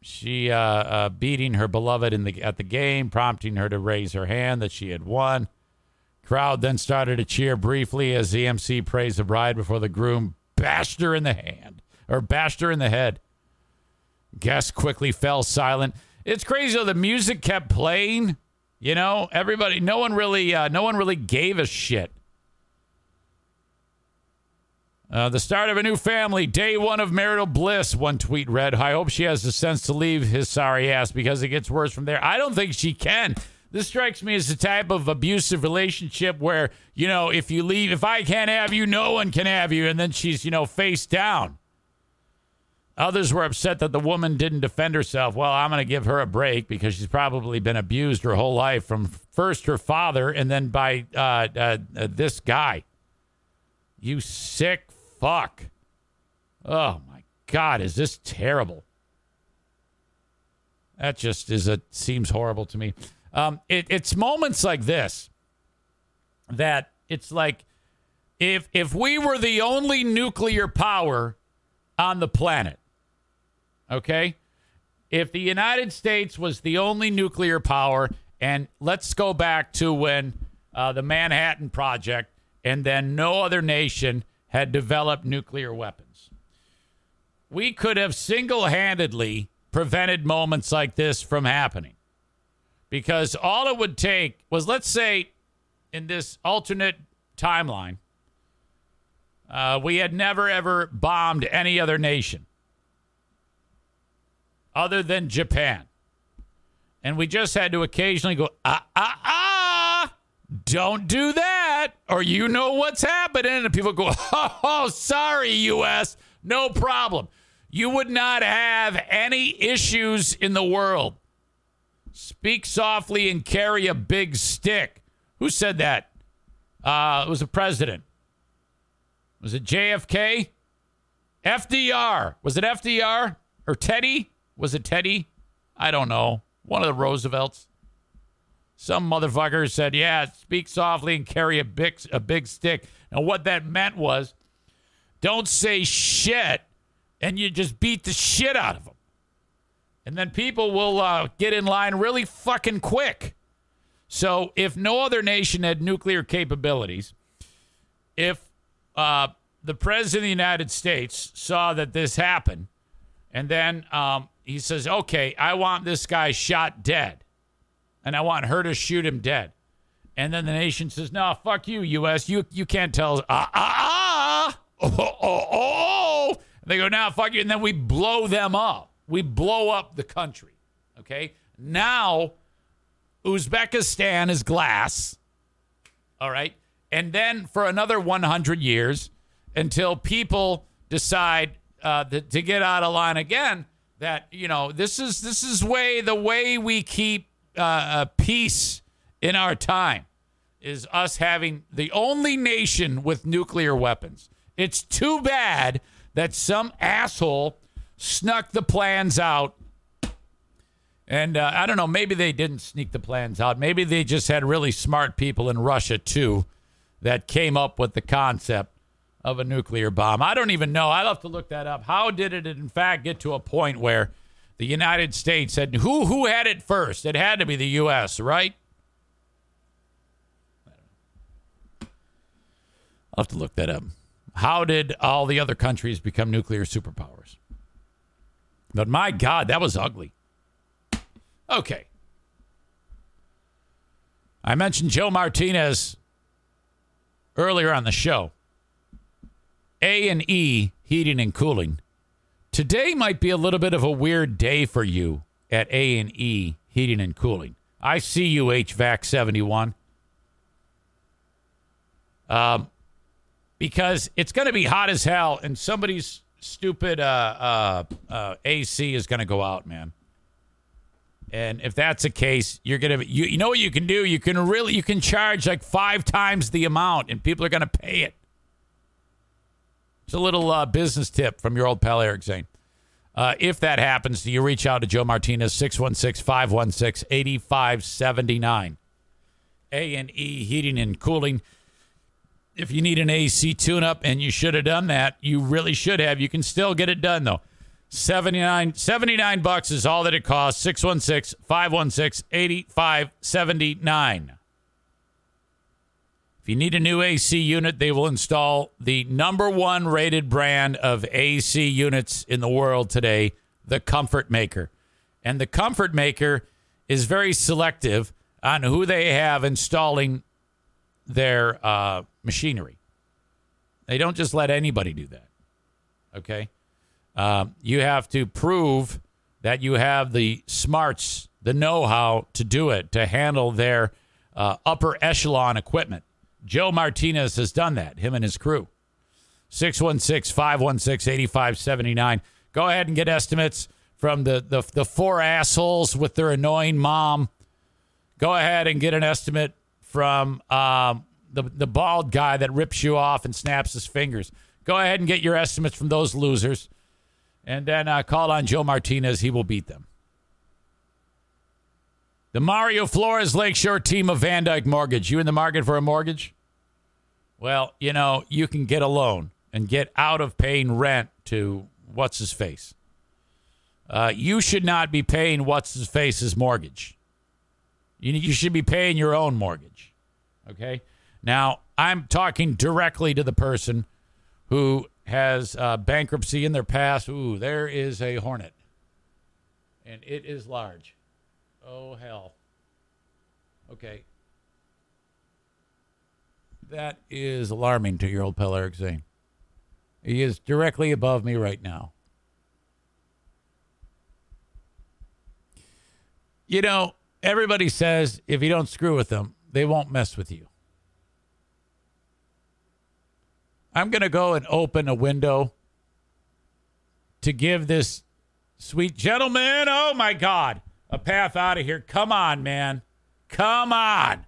She uh, uh, beating her beloved in the at the game, prompting her to raise her hand that she had won. Crowd then started to cheer briefly as the MC praised the bride before the groom bashed her in the hand or bashed her in the head. Guests quickly fell silent. It's crazy though. The music kept playing. You know, everybody. No one really. Uh, no one really gave a shit. Uh, the start of a new family, day one of marital bliss, one tweet read. I hope she has the sense to leave his sorry ass because it gets worse from there. I don't think she can. This strikes me as the type of abusive relationship where, you know, if you leave, if I can't have you, no one can have you. And then she's, you know, face down. Others were upset that the woman didn't defend herself. Well, I'm going to give her a break because she's probably been abused her whole life from first her father and then by uh, uh, uh, this guy. You sick fuck. Oh my God, is this terrible? That just is a seems horrible to me. Um, it, it's moments like this that it's like if if we were the only nuclear power on the planet, okay, if the United States was the only nuclear power, and let's go back to when uh, the Manhattan Project, and then no other nation had developed nuclear weapons. we could have single handedly prevented moments like this from happening. Because all it would take was, let's say, in this alternate timeline, uh, we had never ever bombed any other nation other than Japan. And we just had to occasionally go, ah, ah, ah, don't do that, or you know what's happening. And people go, <laughs> oh, sorry, U.S., no problem. You would not have any issues in the world. Speak softly and carry a big stick. Who said that? Uh, it was a president. Was it JFK? FDR. Was it FDR or Teddy? Was it Teddy? I don't know. One of the Roosevelts. Some motherfucker said, "Yeah, speak softly and carry a big a big stick." And what that meant was, don't say shit, and you just beat the shit out of them, and then people will uh, get in line really fucking quick. So, if no other nation had nuclear capabilities, if uh, the president of the United States saw that this happened, and then um, he says, "Okay, I want this guy shot dead, and I want her to shoot him dead." And then the nation says, "No, fuck you, U.S. You you can't tell us." Ah ah ah! <laughs> Oh oh oh! They go, "Now, nah, fuck you," and then we blow them up. We blow up the country. Okay, now Uzbekistan is glass. All right, and then for another 100 years until people decide uh, to get out of line again that you know this is this is way the way we keep uh, uh, peace in our time is us having the only nation with nuclear weapons. It's too bad that some asshole snuck the plans out. And uh, I don't know, maybe they didn't sneak the plans out. Maybe they just had really smart people in Russia, too, that came up with the concept of a nuclear bomb. I don't even know. I'll have to look that up. How did it, in fact, get to a point where the United States said, who, who had it first? It had to be the U.S., right? I'll have to look that up. How did all the other countries become nuclear superpowers? But my God, that was ugly. Okay. I mentioned Joe Martinez earlier on the show. A and E Heating and Cooling. Today might be a little bit of a weird day for you at A and E Heating and Cooling. I see you HVAC 71. Um because it's going to be hot as hell and somebody's stupid uh, uh, uh, AC is going to go out, man. And if that's the case, you're gonna you, you know what you can do? You can really you can charge like five times the amount, and people are gonna pay it. It's a little uh, business tip from your old pal Eric Zane. Uh, if that happens, you reach out to Joe Martinez, 616 516 8579. A&E Heating and Cooling. If you need an AC tune up, and you should have done that, you really should have. You can still get it done, though. 79, 79 bucks is all that it costs. 616 516 8579 you need a new AC unit, they will install the number one rated brand of AC units in the world today, the Comfort Maker. And the Comfort Maker is very selective on who they have installing their uh, machinery. They don't just let anybody do that. Okay? Um, you have to prove that you have the smarts, the know how to do it, to handle their uh, upper echelon equipment. Joe Martinez has done that, him and his crew. 616 516 8579. Go ahead and get estimates from the, the, the four assholes with their annoying mom. Go ahead and get an estimate from um, the, the bald guy that rips you off and snaps his fingers. Go ahead and get your estimates from those losers. And then uh, call on Joe Martinez. He will beat them. The Mario Flores Lakeshore team of Van Dyke Mortgage. You in the market for a mortgage? Well, you know, you can get a loan and get out of paying rent to what's his face. Uh, you should not be paying what's his face's mortgage. You, you should be paying your own mortgage. Okay? Now, I'm talking directly to the person who has uh, bankruptcy in their past. Ooh, there is a hornet, and it is large. Oh hell. Okay. That is alarming to your old pal Eric Zane. He is directly above me right now. You know, everybody says if you don't screw with them, they won't mess with you. I'm going to go and open a window to give this sweet gentleman, oh my God, a path out of here. Come on, man. Come on.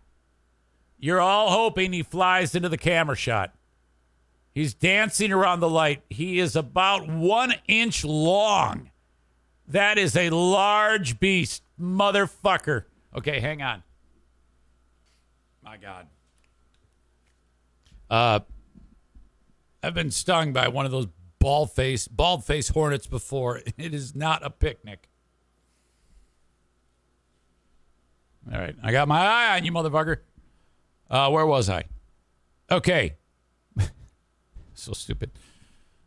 You're all hoping he flies into the camera shot. He's dancing around the light. He is about one inch long. That is a large beast, motherfucker. Okay, hang on. My God. Uh, I've been stung by one of those bald face, bald face hornets before. <laughs> It is not a picnic. All right, I got my eye on you, motherfucker. Uh, where was I? Okay. <laughs> so stupid.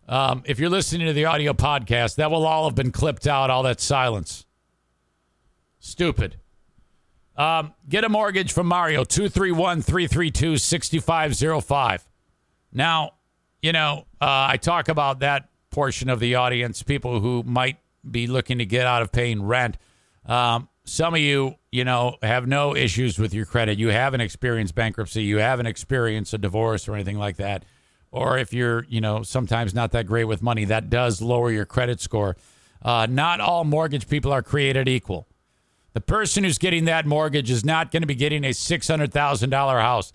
Um, if you're listening to the audio podcast, that will all have been clipped out, all that silence. Stupid. Um, get a mortgage from Mario, 231 332 6505. Now, you know, uh, I talk about that portion of the audience, people who might be looking to get out of paying rent. Um, some of you, you know, have no issues with your credit. You haven't experienced bankruptcy. You haven't experienced a divorce or anything like that. Or if you're, you know, sometimes not that great with money, that does lower your credit score. Uh, not all mortgage people are created equal. The person who's getting that mortgage is not going to be getting a $600,000 house.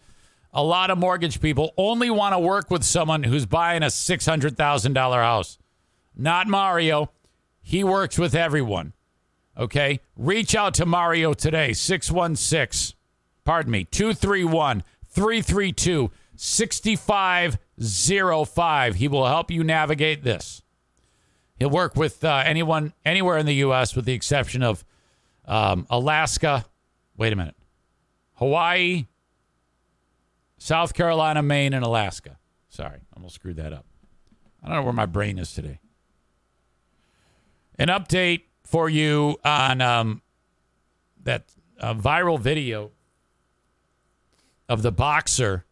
A lot of mortgage people only want to work with someone who's buying a $600,000 house. Not Mario. He works with everyone. Okay? Reach out to Mario today, 616, pardon me, 231 332 6505. He will help you navigate this. He'll work with uh, anyone anywhere in the U.S. with the exception of um, Alaska. Wait a minute. Hawaii, South Carolina, Maine, and Alaska. Sorry, almost screwed that up. I don't know where my brain is today. An update for you on um, that uh, viral video of the boxer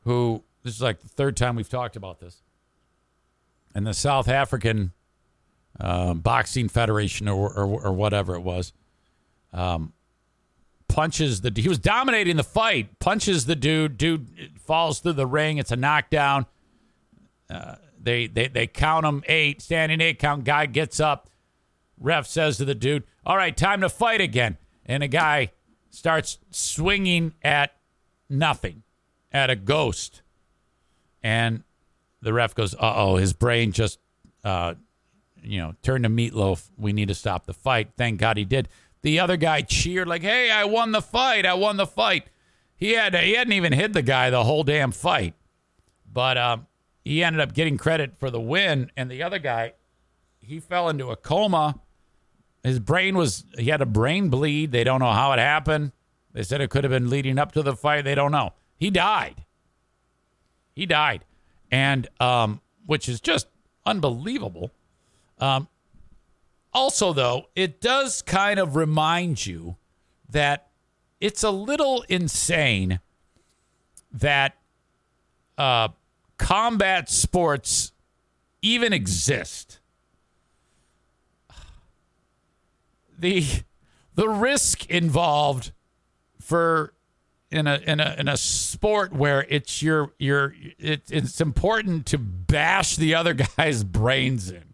who, this is like the third time we've talked about this, and the South African uh, Boxing Federation or, or, or, whatever it was. Um, punches the he was dominating the fight punches the dude dude falls through the ring it's a knockdown uh, they, they they count him eight standing eight count guy gets up ref says to the dude all right time to fight again and a guy starts swinging at nothing at a ghost and the ref goes uh-oh his brain just uh, you know turned to meatloaf we need to stop the fight thank god he did the other guy cheered like, "Hey, I won the fight! I won the fight!" He had he hadn't even hit the guy the whole damn fight, but um, he ended up getting credit for the win. And the other guy, he fell into a coma. His brain was he had a brain bleed. They don't know how it happened. They said it could have been leading up to the fight. They don't know. He died. He died, and um, which is just unbelievable. Um, also, though, it does kind of remind you that it's a little insane that uh, combat sports even exist. The the risk involved for in a in a in a sport where it's your your it, it's important to bash the other <laughs> guy's brains in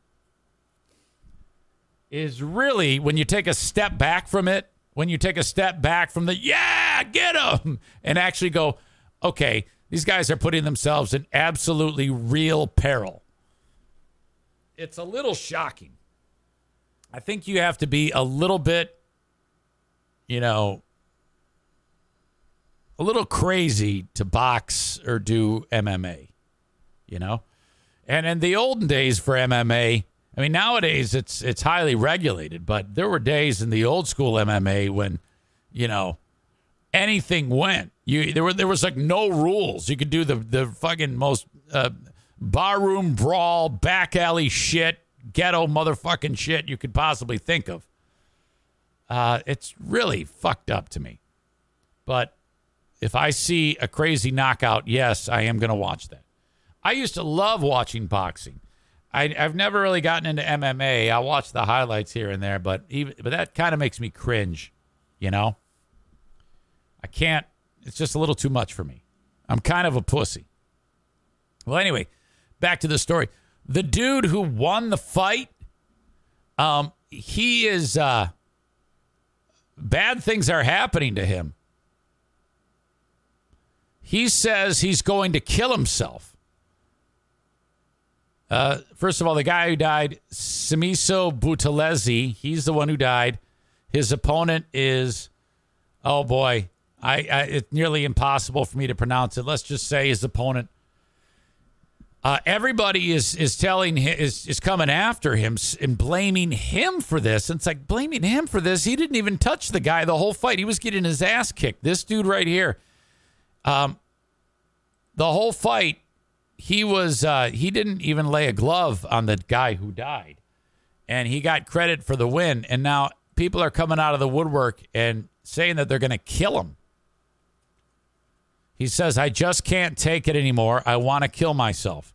is really when you take a step back from it, when you take a step back from the, yeah, get them, and actually go, okay, these guys are putting themselves in absolutely real peril. It's a little shocking. I think you have to be a little bit, you know, a little crazy to box or do MMA, you know? And in the olden days for MMA, I mean, nowadays it's it's highly regulated, but there were days in the old school MMA when, you know, anything went. You there were there was like no rules. You could do the the fucking most uh, barroom brawl, back alley shit, ghetto motherfucking shit you could possibly think of. Uh, it's really fucked up to me. But if I see a crazy knockout, yes, I am going to watch that. I used to love watching boxing. I, have never really gotten into MMA. I watch the highlights here and there, but even but that kind of makes me cringe. You know, I can't. It's just a little too much for me. I'm kind of a pussy. Well, anyway, back to the story. The dude who won the fight, um, he is uh, bad things are happening to him. He says he's going to kill himself. Uh, first of all, the guy who died, Simiso Buthelezi, he's the one who died. His opponent is, oh boy, I, I it's nearly impossible for me to pronounce it. Let's just say his opponent. Uh, everybody is is telling is is coming after him and blaming him for this. And it's like blaming him for this. He didn't even touch the guy the whole fight. He was getting his ass kicked. This dude right here um, the whole fight, he was uh, he didn't even lay a glove on the guy who died, and he got credit for the win. And now people are coming out of the woodwork and saying that they're going to kill him. He says, "I just can't take it anymore. I want to kill myself."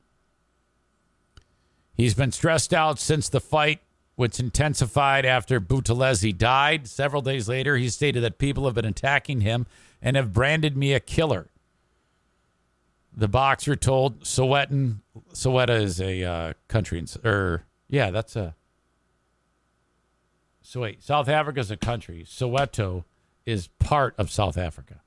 He's been stressed out since the fight, which intensified after Buthelezi died. Several days later, he stated that people have been attacking him and have branded me a killer. The boxer told Sowetan, Soweto is a uh, country, or yeah, that's a. So wait, South Africa is a country. Soweto is part of South Africa.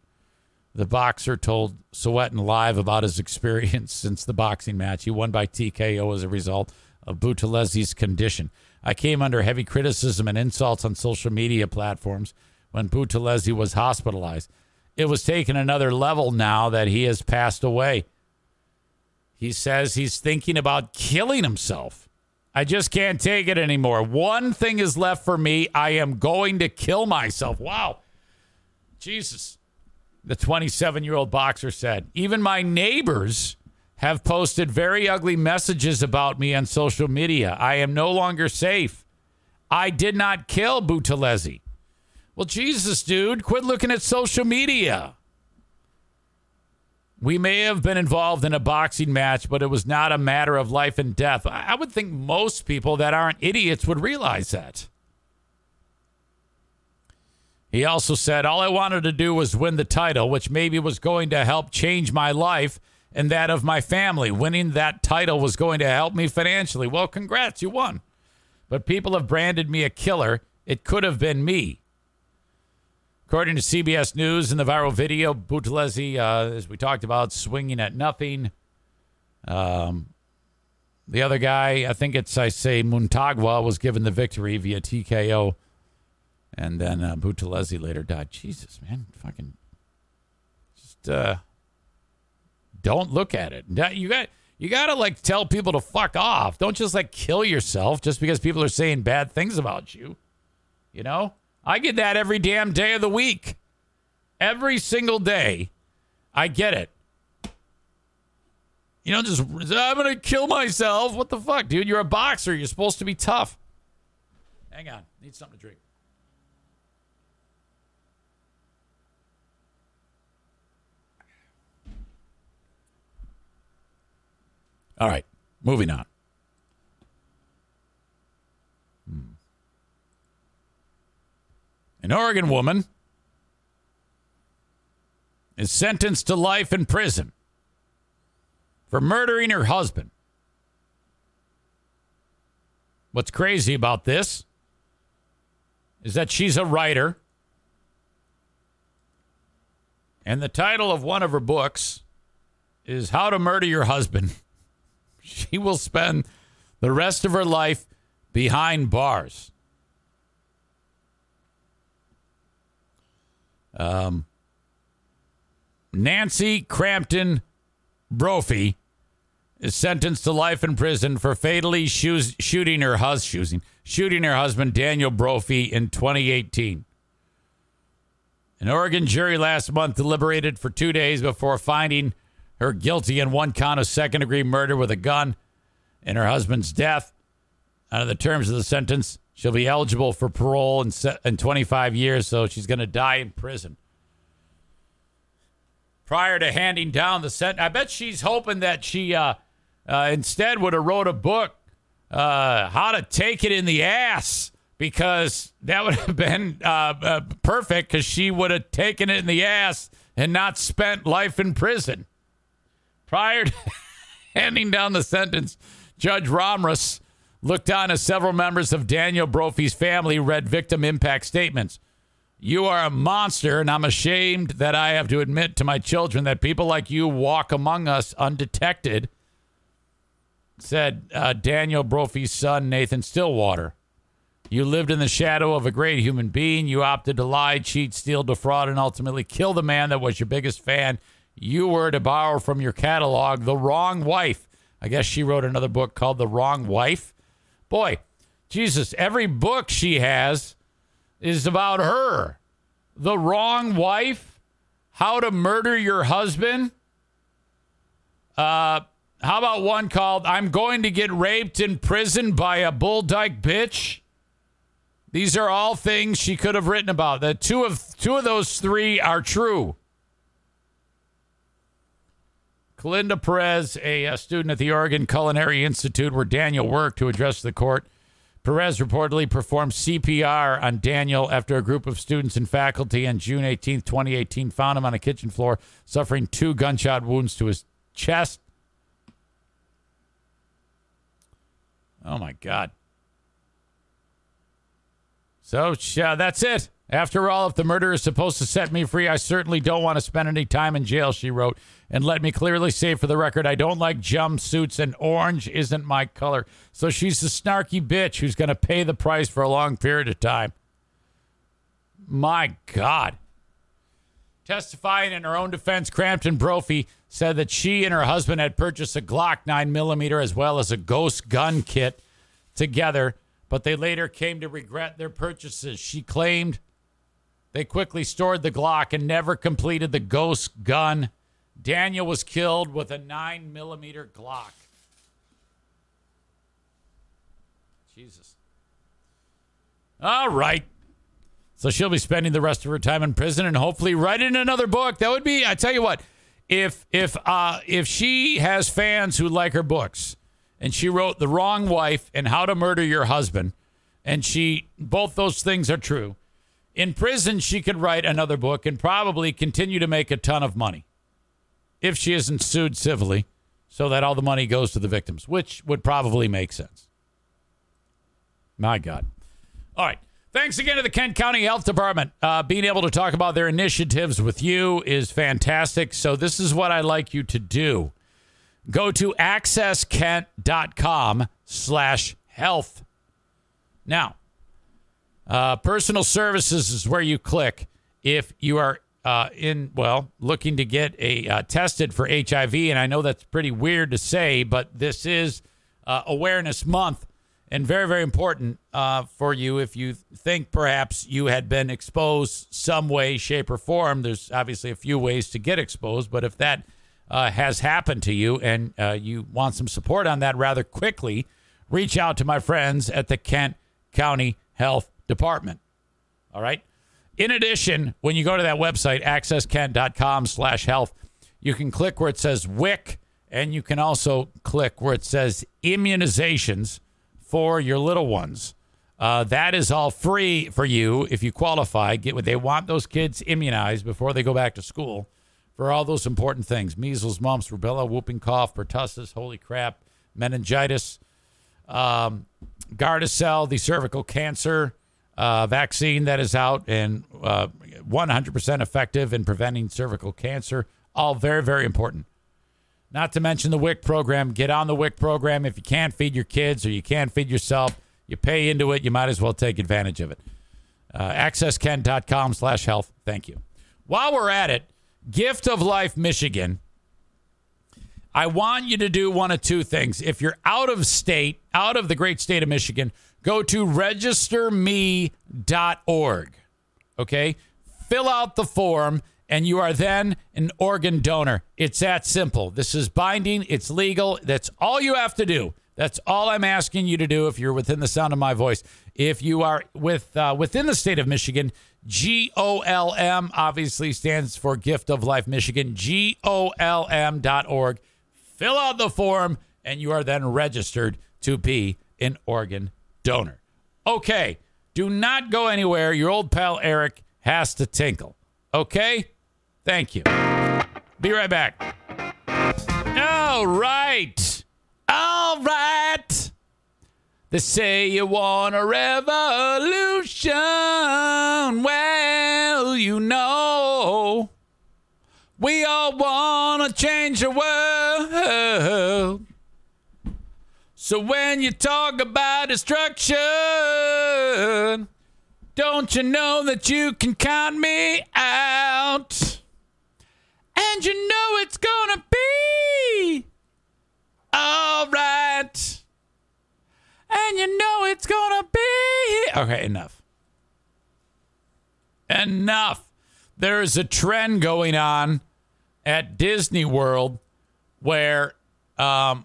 The boxer told Sowetan live about his experience <laughs> since the boxing match. He won by TKO as a result of Buthelezi's condition. I came under heavy criticism and insults on social media platforms when Buthelezi was hospitalized it was taken another level now that he has passed away. He says he's thinking about killing himself. I just can't take it anymore. One thing is left for me. I am going to kill myself. Wow. Jesus. The 27 year old boxer said, even my neighbors have posted very ugly messages about me on social media. I am no longer safe. I did not kill Buthelezi. Well, Jesus, dude, quit looking at social media. We may have been involved in a boxing match, but it was not a matter of life and death. I would think most people that aren't idiots would realize that. He also said, All I wanted to do was win the title, which maybe was going to help change my life and that of my family. Winning that title was going to help me financially. Well, congrats, you won. But people have branded me a killer. It could have been me. According to CBS News, in the viral video, Buthelezi, uh, as we talked about, swinging at nothing. Um, the other guy, I think it's, I say, Muntagwa, was given the victory via TKO. And then uh, later died. Jesus, man. Fucking. Just uh, don't look at it. You got. You gotta like tell people to fuck off. Don't just like kill yourself just because people are saying bad things about you. You know? I get that every damn day of the week. Every single day, I get it. You know, just, I'm to kill myself. What the fuck, dude? You're a boxer. You're supposed to be tough. Hang on. Need something to drink. All right. Moving on. Hmm. An Oregon woman is sentenced to life in prison for murdering her husband. What's crazy about this is that she's a writer. And the title of one of her books is How to Murder Your Husband. <laughs> She will spend the rest of her life behind bars. Um, Nancy Crampton Brophy is sentenced to life in prison for fatally shoes, shooting her hus- shooting, shooting her husband Daniel Brophy in 2018. An Oregon jury last month deliberated for two days before finding her guilty in one count of second degree murder with a gun in her husband's death. Under the terms of the sentence, she'll be eligible for parole in, se- in 25 years, so she's going to die in prison. Prior to handing down the sentence, I bet she's hoping that she uh, uh, instead would have wrote a book, uh, How to Take It in the Ass, because that would have <laughs> been uh, uh, perfect because she would have taken it in the ass and not spent life in prison. Prior to <laughs> handing down the sentence, Judge Ramras looked on as several members of Daniel Brophy's family read victim impact statements. You are a monster, and I'm ashamed that I have to admit to my children that people like you walk among us undetected, said uh, Daniel Brophy's son, Nathan Stilwater. You lived in the shadow of a great human being. You opted to lie, cheat, steal, defraud, and ultimately kill the man that was your biggest fan. You were to borrow from your catalog the wrong wife. I guess she wrote another book called The Wrong Wife. Boy, Jesus, every book she has is about her. The Wrong Wife, How to Murder Your Husband. Uh, how about one called I'm Going to Get Raped in Prison by a Bull Dyke Bitch? These are all things she could have written about. The two of two of those three are true. Kalinda Perez, a, a, student at the Oregon Culinary Institute where Daniel worked to address the court. Perez reportedly performed CPR on Daniel after a group of students and faculty on June 18, 2018, found him on a kitchen floor suffering two gunshot wounds to his chest. Oh my God. So uh, that's it. After all, if the murder is supposed to set me free, I certainly don't want to spend any time in jail, she wrote. And let me clearly say for the record, I don't like jumpsuits, and orange isn't my color. So she's the snarky bitch who's going to pay the price for a long period of time. My God. Testifying in her own defense, Crampton Brophy said that she and her husband had purchased a Glock 9mm as well as a ghost gun kit together but they later came to regret their purchases. She claimed they quickly stored the Glock and never completed the ghost gun. Daniel was killed with a 9 millimeter Glock. Jesus. All right. So she'll be spending the rest of her time in prison and hopefully writing another book. That would be, I tell you what, if if uh if she has fans who like her books, and she wrote The Wrong Wife and How to Murder Your Husband. And she, both those things are true. In prison, she could write another book and probably continue to make a ton of money if she isn't sued civilly so that all the money goes to the victims, which would probably make sense. My God. All right. Thanks again to the Kent County Health Department. Uh, being able to talk about their initiatives with you is fantastic. So, this is what I'd like you to do Go to accesskent.com slash health. Now, uh, personal services is where you click if you are uh, in, well, looking to get a uh, tested for HIV. And I know that's pretty weird to say, but this is uh, Awareness Month and very, very important uh, for you if you think perhaps you had been exposed some way, shape, or form. There's obviously a few ways to get exposed, but if that uh, has happened to you and you want some support on that rather quickly, reach out to my friends at the Kent County Health Department. All right. In addition, when you go to that website, accesskent.com slash health, you can click where it says WIC, and you can also click where it says immunizations for your little ones. Uh, that is all free for you if you qualify. Get what they want those kids immunized before they go back to school for all those important things measles, mumps, rubella, whooping cough, pertussis, holy crap, meningitis, um, Gardasil, the cervical cancer uh, vaccine that is out and uh, 100% effective in preventing cervical cancer. All very, very important. Not to mention the WIC program. Get on the WIC program. If you can't feed your kids or you can't feed yourself, you pay into it. You might as well take advantage of it. Uh, accesskent.com slash health. Thank you. While we're at it, Gift of Life Michigan. I want you to do one of two things. If you're out of state, out of the great state of Michigan, go to registerme.org. Okay? Fill out the form and you are then an organ donor. It's that simple. This is binding, it's legal. That's all you have to do. That's all I'm asking you to do if you're within the sound of my voice. If you are with uh, within the state of Michigan, G O L M obviously stands for Gift of Life Michigan, G O L M dot org. Fill out the form, and you are then registered to be an organ donor. Okay, do not go anywhere. Your old pal Eric has to tinkle. Okay? Thank you. Be right back. All right. All right. They say you want a revolution. Well, you know, we all want to change the world. So when you talk about destruction, don't you know that you can count me out? And you know it's gonna be all right. And you know it's gonna be. Okay, enough. Enough. There is a trend going on at Disney World where um,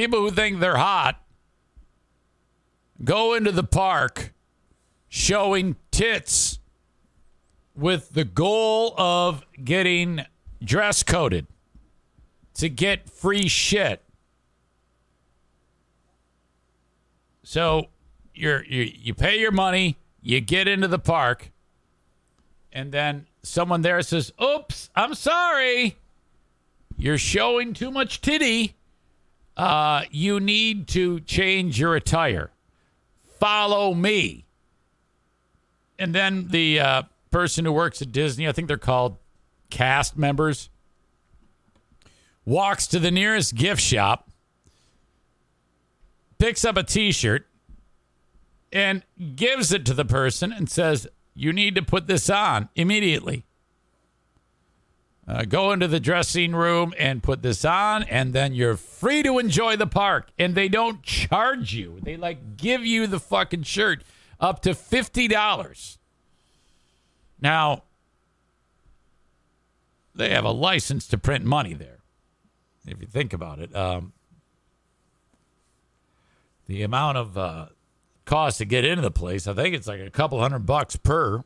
people who think they're hot go into the park showing tits with the goal of getting dress coded to get free shit. So you're, you you pay your money, you get into the park, and then someone there says, "Oops, I'm sorry, you're showing too much titty. Uh, you need to change your attire. Follow me." And then the uh, person who works at Disney, I think they're called cast members, walks to the nearest gift shop, picks up a t shirt, and gives it to the person and says, You need to put this on immediately. Uh, go into the dressing room and put this on, and then you're free to enjoy the park. And they don't charge you, they like give you the fucking shirt up to $50. Now, they have a license to print money there, if you think about it. Um, the amount of uh, cost to get into the place, I think it's like a couple hundred bucks per.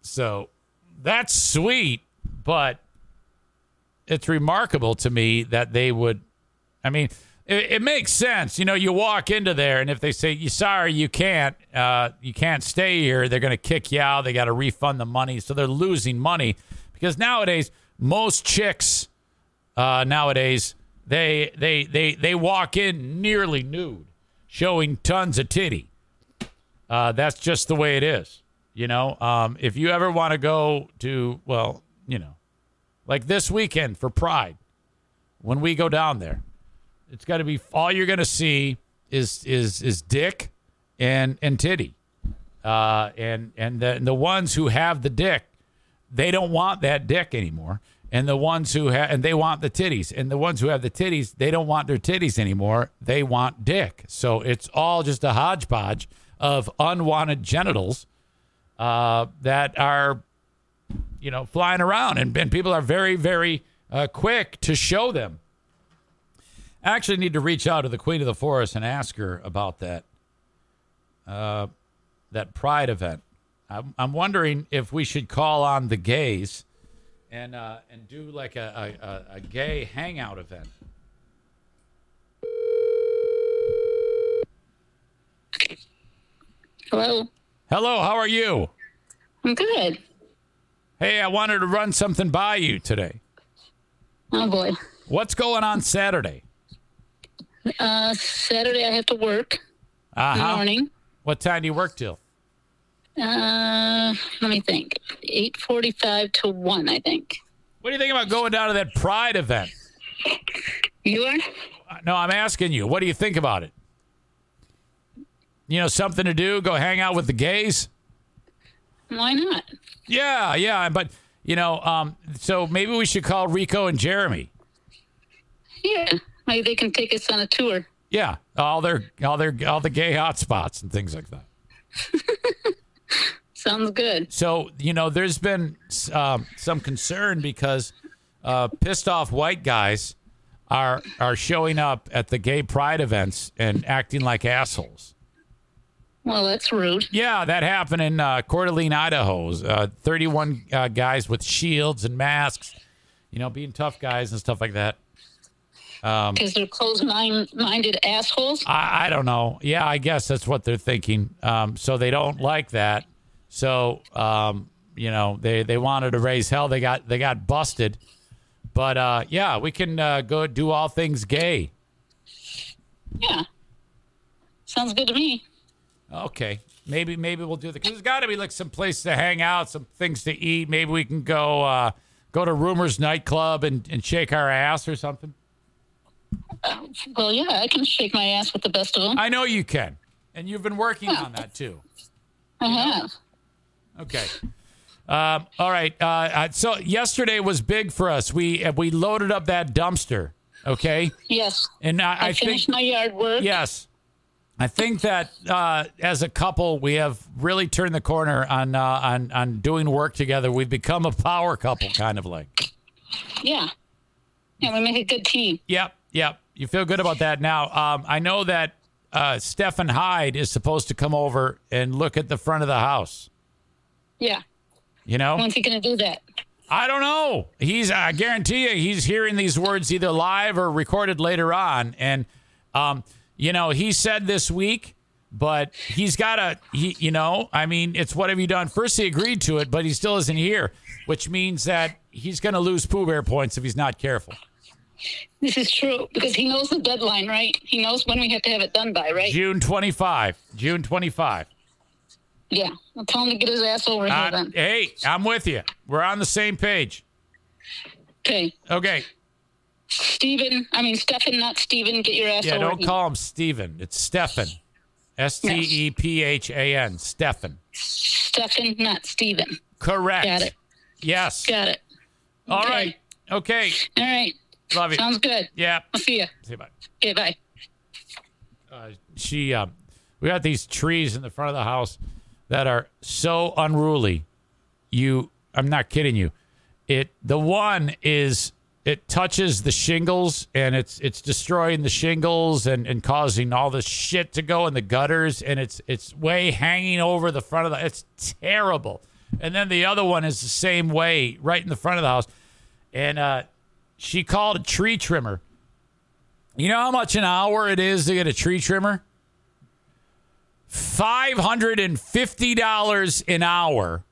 So that's sweet, but it's remarkable to me that they would. I mean, it, it, makes sense. You know, you walk into there, and if they say, "You sorry, you can't, uh, you can't stay here," they're going to kick you out. They got to refund the money, so they're losing money because nowadays most chicks uh, nowadays they they they they walk in nearly nude, showing tons of titty. Uh, that's just the way it is. You know, um, if you ever want to go to, well, you know, like this weekend for Pride, when we go down there, it's got to be all you're going to see is is is dick and and titty, uh, and and the the ones who have the dick, they don't want that dick anymore, and the ones who have and they want the titties, and the ones who have the titties, they don't want their titties anymore. They want dick. So it's all just a hodgepodge of unwanted genitals uh, that are, you know, flying around, and, and people are very very uh, quick to show them. I actually need to reach out to the Queen of the Forest and ask her about that uh, that Pride event. I'm, I'm wondering if we should call on the gays and uh, and do like a, a, a gay hangout event. Hello. Hello, how are you? I'm good. Hey, I wanted to run something by you today. Oh boy. What's going on Saturday? Uh, Saturday I have to work Uh-huh. morning. What time do you work till? Uh, let me think. Eight forty-five to one, I think. What do you think about going down to that Pride event? You are? Uh, No, I'm asking you. What do you think about it? You know, something to do? Go hang out with the gays? Why not? Yeah, yeah, but you know, um, so maybe we should call Rico and Jeremy. Yeah. Maybe they can take us on a tour. Yeah, all their all their all the gay hotspots and things like that. <laughs> Sounds good. So you know, there's been um, some concern because uh, pissed off white guys are are showing up at the gay pride events and acting like assholes. Well, that's rude. Yeah, that happened in uh, Coeur d'Alene, Idaho. Uh, 31 uh, guys with shields and masks, you know, being tough guys and stuff like that. Because they're closed-minded assholes. I, I don't know. Yeah, I guess that's what they're thinking. Um, so they don't like that. So um, you know, they they wanted to raise hell. They got they got busted. But uh, yeah, we can uh, go do all things gay. Yeah. Sounds good to me. Okay, maybe maybe we'll do that. Cause there's got to be like some place to hang out, some things to eat. Maybe we can go uh, go to Rumors nightclub and, and shake our ass or something. Well, yeah, I can shake my ass with the best of them. I know you can, and you've been working on that too. I have. Okay. Um, all right. Uh, uh, so yesterday was big for us. We uh, we loaded up that dumpster. Okay, Yes. and I, I, I finished think my yard work. yes, I think that uh, as a couple we have really turned the corner on uh, on on doing work together. We've become a power couple, kind of like. Yeah. Yeah, we make a good team. Yep, yep. You feel good about that now. Um, I know that uh, Stefan Hyde is supposed to come over and look at the front of the house. Yeah. You know, When's he going to do that? I don't know. He's I guarantee you he's hearing these words either live or recorded later on. And um, you know, he said this week, but he's got a he you know, I mean, it's what have you done? First he agreed to it, but he still isn't here, which means that he's gonna lose Pooh Bear points if he's not careful. This is true because he knows the deadline, right? He knows when we have to have it done by, right? June twenty five. June twenty five. Yeah. I'll tell him to get his ass over here Uh, then. hey, I'm with you. We're on the same page. Okay. Okay. Steven, I mean, Stefan, not Stephen. get your ass Yeah, don't here. call him Stephen. It's Stefan. S T E P H A N. Stefan. Stefan, not Stephen. Correct. Got it. Yes. Got it. All Okay. right. Okay. All right. Love you. Sounds good. Yeah. I'll see you. See you. Bye. Okay, bye. Uh, she, um, we got these trees in the front of the house that are so unruly. You, I'm not kidding you. It, the one is, it touches the shingles and it's, it's destroying the shingles and, and causing all this shit to go in the gutters. And it's, it's way hanging over the front of the, it's terrible. And then the other one is the same way right in the front of the house. And, uh, she called a tree trimmer. You know how much an hour it is to get a tree trimmer? $550 an hour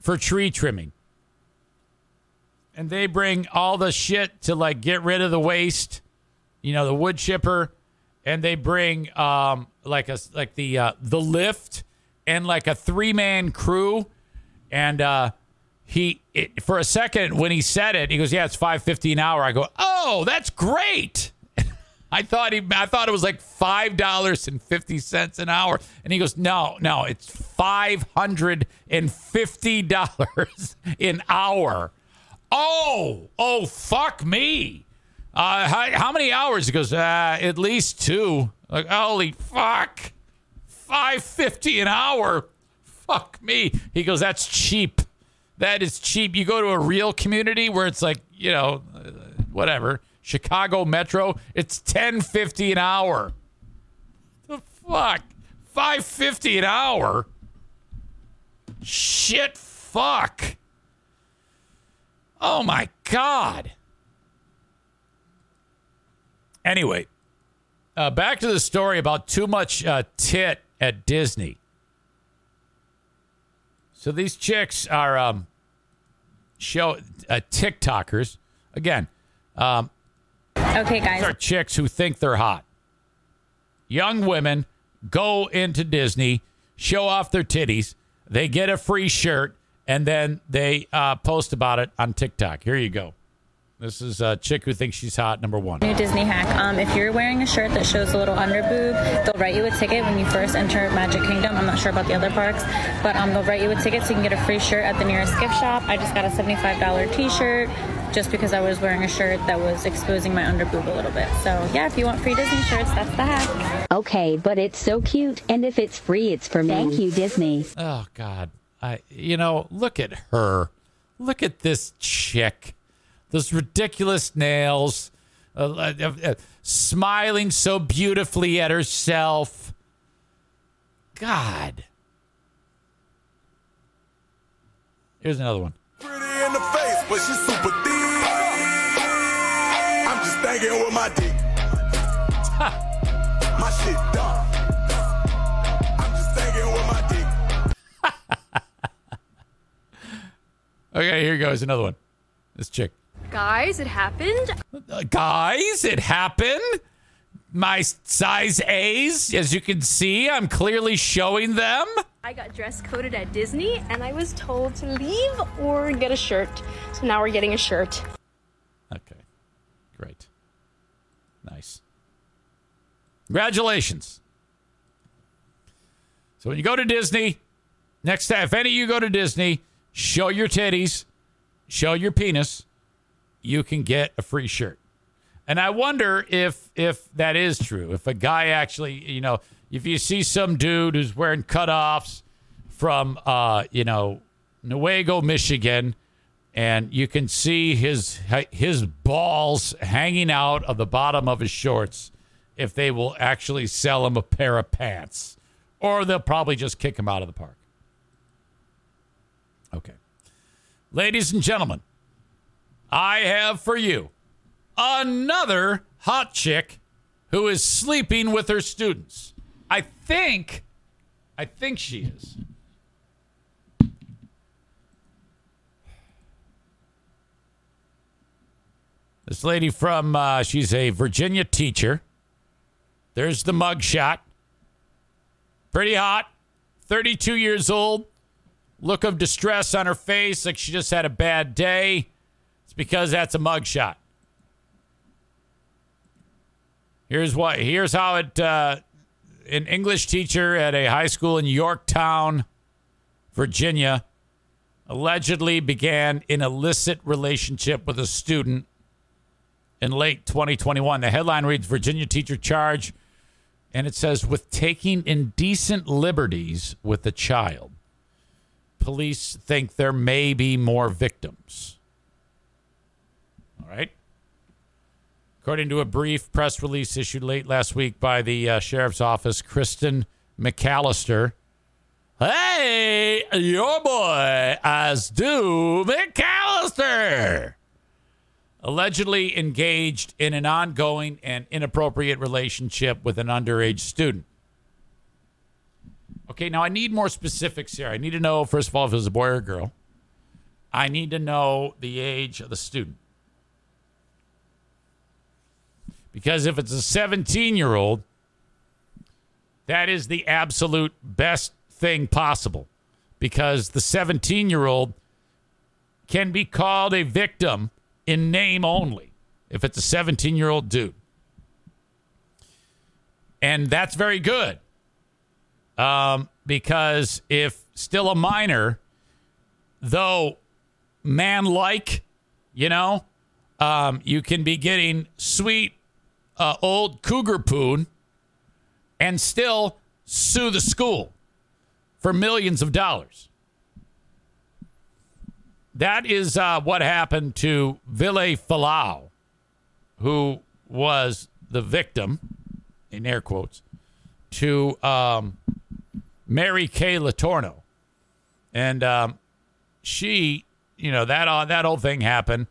for tree trimming. And they bring all the shit to like get rid of the waste, you know, the wood chipper, and they bring um like a like the uh the lift and like a three-man crew and uh he it, for a second when he said it, he goes, "Yeah, it's 550 an hour." I go, "Oh, that's great." <laughs> I thought he, I thought it was like five dollars and fifty cents an hour, and he goes, "No, no, it's five hundred and fifty dollars <laughs> an hour." Oh, oh, fuck me! Uh, how, how many hours? He goes, uh, "At least two. Like, holy fuck, five fifty an hour. Fuck me. He goes, "That's cheap. That is cheap. You go to a real community where it's like, you know, uh, whatever." Chicago Metro, it's ten fifty an hour. The fuck, five fifty an hour. Shit, fuck. Oh my god. Anyway, uh, back to the story about too much uh, tit at Disney. So these chicks are um, show uh, TikTokers. Again, um, Okay, these are chicks who think they're hot. Young women go into Disney, show off their titties, they get a free shirt, and then they uh, post about it on TikTok. Here you go. This is a chick who thinks she's hot, number one. New Disney hack. Um, if you're wearing a shirt that shows a little under boob, they'll write you a ticket when you first enter Magic Kingdom. I'm not sure about the other parks, but um, they'll write you a ticket so you can get a free shirt at the nearest gift shop. I just got a $75 T-shirt just because I was wearing a shirt that was exposing my under boob a little bit. So yeah, if you want free Disney shirts, that's the hack. Okay, but it's so cute, and if it's free, it's for me. Thank you, Disney. Oh God, I, you know, look at her. Look at this chick. Those ridiculous nails. Uh, uh, uh, smiling so beautifully at herself. God. Here's another one. Pretty in the face, but she's super thick. I'm just thinking with my dick. Okay, here goes another one. This chick. Guys, it happened. Uh, guys, it happened. My size A's, as you can see, I'm clearly showing them. I got dress coded at Disney and I was told to leave or get a shirt. So now we're getting a shirt. Okay, great. Nice. Congratulations. So when you go to Disney, next time, if any of you go to Disney, show your titties, show your penis, you can get a free shirt. And I wonder if if that is true. If a guy actually, you know, if you see some dude who's wearing cutoffs from uh, you know, Newaygo, Michigan, and you can see his his balls hanging out of the bottom of his shorts, if they will actually sell him a pair of pants, or they'll probably just kick him out of the park. Okay, ladies and gentlemen, I have for you another hot chick who is sleeping with her students. I think, I think she is. This lady from, uh, she's a Virginia teacher. There's the mugshot. Pretty hot. 32 years old. Look of distress on her face, like she just had a bad day. It's because that's a mugshot. Here's what. Here's how it. Uh, an English teacher at a high school in Yorktown, Virginia, allegedly began an illicit relationship with a student in late 2021. The headline reads Virginia teacher charged, and it says with taking indecent liberties with a child. Police think there may be more victims. All right. According to a brief press release issued late last week by the uh, sheriff's office, Kristen McAllister. Hey, your boy, as do McAllister allegedly engaged in an ongoing and inappropriate relationship with an underage student. Okay, now I need more specifics here. I need to know, first of all, if it was a boy or a girl. I need to know the age of the student. Because if it's a 17 year old, that is the absolute best thing possible. Because the 17 year old can be called a victim in name only if it's a 17 year old dude. And that's very good. Um, because if still a minor, though man like, you know, um, you can be getting sweet uh, old cougar poon and still sue the school for millions of dollars. That is uh, what happened to Vili Fualaau, who was the victim, in air quotes, to um, Mary Kay Letourneau, And um, she, you know, that, uh, that whole thing happened.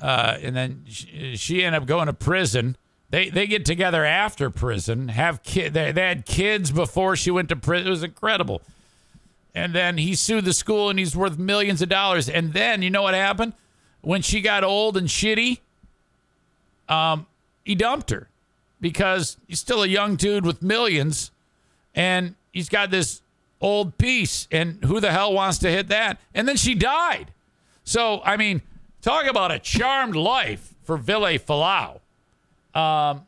Uh, and then she, she ended up going to prison. They, they get together after prison, have kid. They, they had kids before she went to prison. It was incredible and then he sued the school and he's worth millions of dollars. And then you know what happened? When she got old and shitty, um, he dumped her because he's still a young dude with millions and he's got this old piece. And who the hell wants to hit that? And then she died. So, I mean, talk about a charmed life for Vili Fualaau. Um,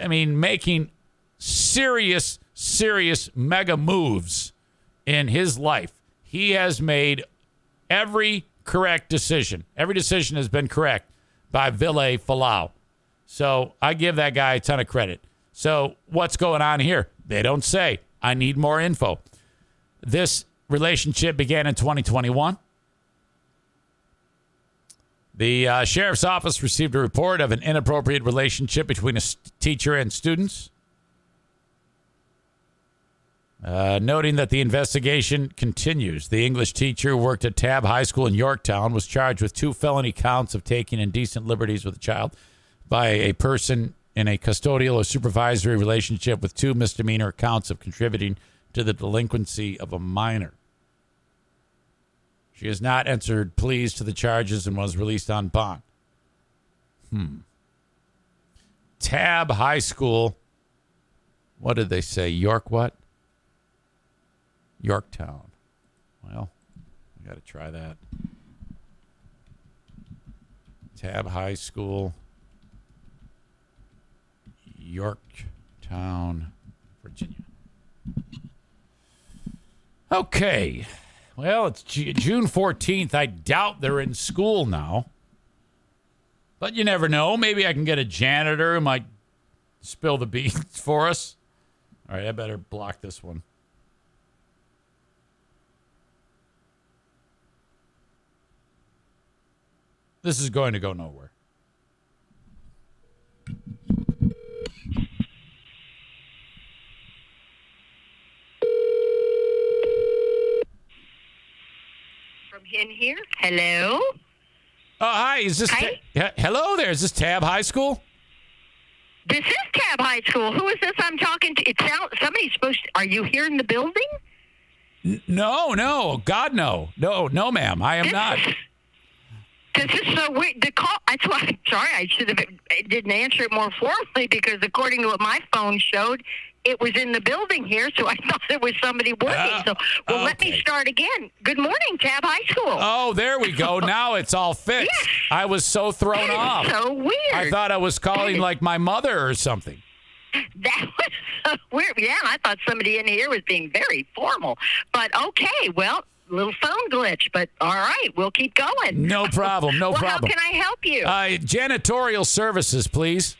I mean, making serious, serious mega moves in his life. He has made every correct decision. Every decision has been correct by Vili Fualaau. So I give that guy a ton of credit. So what's going on here? They don't say. I need more info. This relationship began in 2021. The uh, sheriff's office received a report of an inappropriate relationship between a s- teacher and students. Uh, noting that the investigation continues, the English teacher who worked at Tabb High School in Yorktown was charged with two felony counts of taking indecent liberties with a child by a person in a custodial or supervisory relationship, with two misdemeanor counts of contributing to the delinquency of a minor. She has not answered pleas to the charges and was released on bond. Hmm. Tabb High School. What did they say? York what? Yorktown. Well, we got to try that. Tabb High School, Yorktown, Virginia. Okay. Well, it's Ju- June 14th. I doubt they're in school now. But you never know. Maybe I can get a janitor who might spill the beans <laughs> for us. All right, I better block this one. This is going to go nowhere. from in here. Hello? Oh, hi. Is this Hi. Ta- hello there? Is this Tabb High School? This is Tabb High School. Who is this I'm talking to? It sounds somebody's supposed to, are you here in the building? No, no, God, no, no, no, ma'am. I am This not. is- This is so weird. The call. That's <laughs> why. I'm sorry. I should have I didn't answer it more formally because according to what my phone showed, it was in the building here. So I <laughs> thought it was somebody working. Ah, so well, let me start again. Good morning, Tabb High School. Oh, there we go. <laughs> Now it's all fixed. Yes. I was so thrown off. so weird. I thought I was calling like my mother or something. That <laughs> was so weird. Yeah, I thought somebody in here was being very formal. But okay, well, little phone glitch. But all right, we'll keep going. No problem. No well, problem. how can I help you? Uh, janitorial services, please.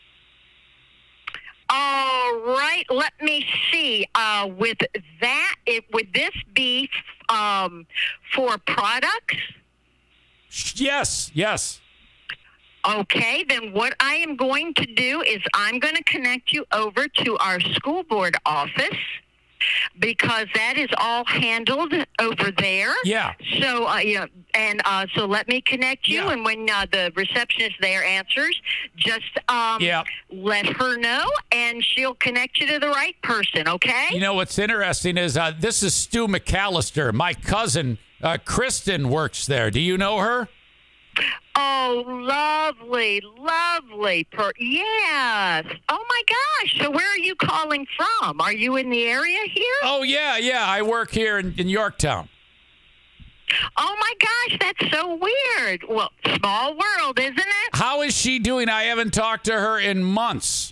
All right, let me see. Uh, with that, it would this be um, for products? Yes, yes. Okay, then what I am going to do is I'm going to connect you over to our school board office because that is all handled over there. Yeah. So, uh, know, and uh, so let me connect you, Yeah. and when uh, the receptionist there answers, just um, Yeah. let her know, and she'll connect you to the right person. Okay? You know what's interesting is uh, this is Stu McAllister. My cousin uh, Kristen works there. Do you know her? Oh, lovely, lovely. Per- yes. Oh my gosh. So where are you calling from? Are you in the area here? Oh yeah, yeah. I work here in, in Yorktown. Oh my gosh, that's so weird. Well, small world, isn't it? How is she doing? I haven't talked to her in months.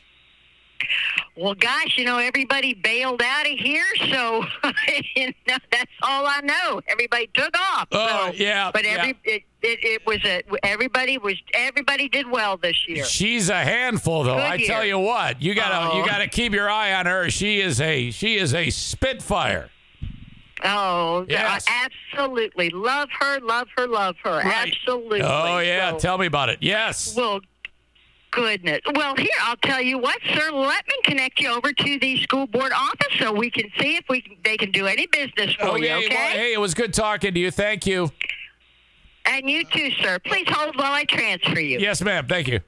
Well, gosh, you know, everybody bailed out of here, so <laughs> you know, that's all I know. Everybody took off. Oh, so, yeah, But every yeah. it, it, it was a everybody was everybody did well this year. She's a handful, though. Good I tell you what, you gotta you Oh. gotta keep your eye on her. She is a she is a spitfire. Oh, Yes. absolutely. Love her, love her, love her. Right. Absolutely. Oh yeah, So- tell me about it. Yes. Well, goodness. Well, here, I'll tell you what, sir. Let me connect you over to the school board office so we can see if we can, they can do any business for oh, you, Okay, okay? well, hey, it was good talking to you. Thank you. And you too, sir. Please hold while I transfer you. Yes, ma'am. Thank you.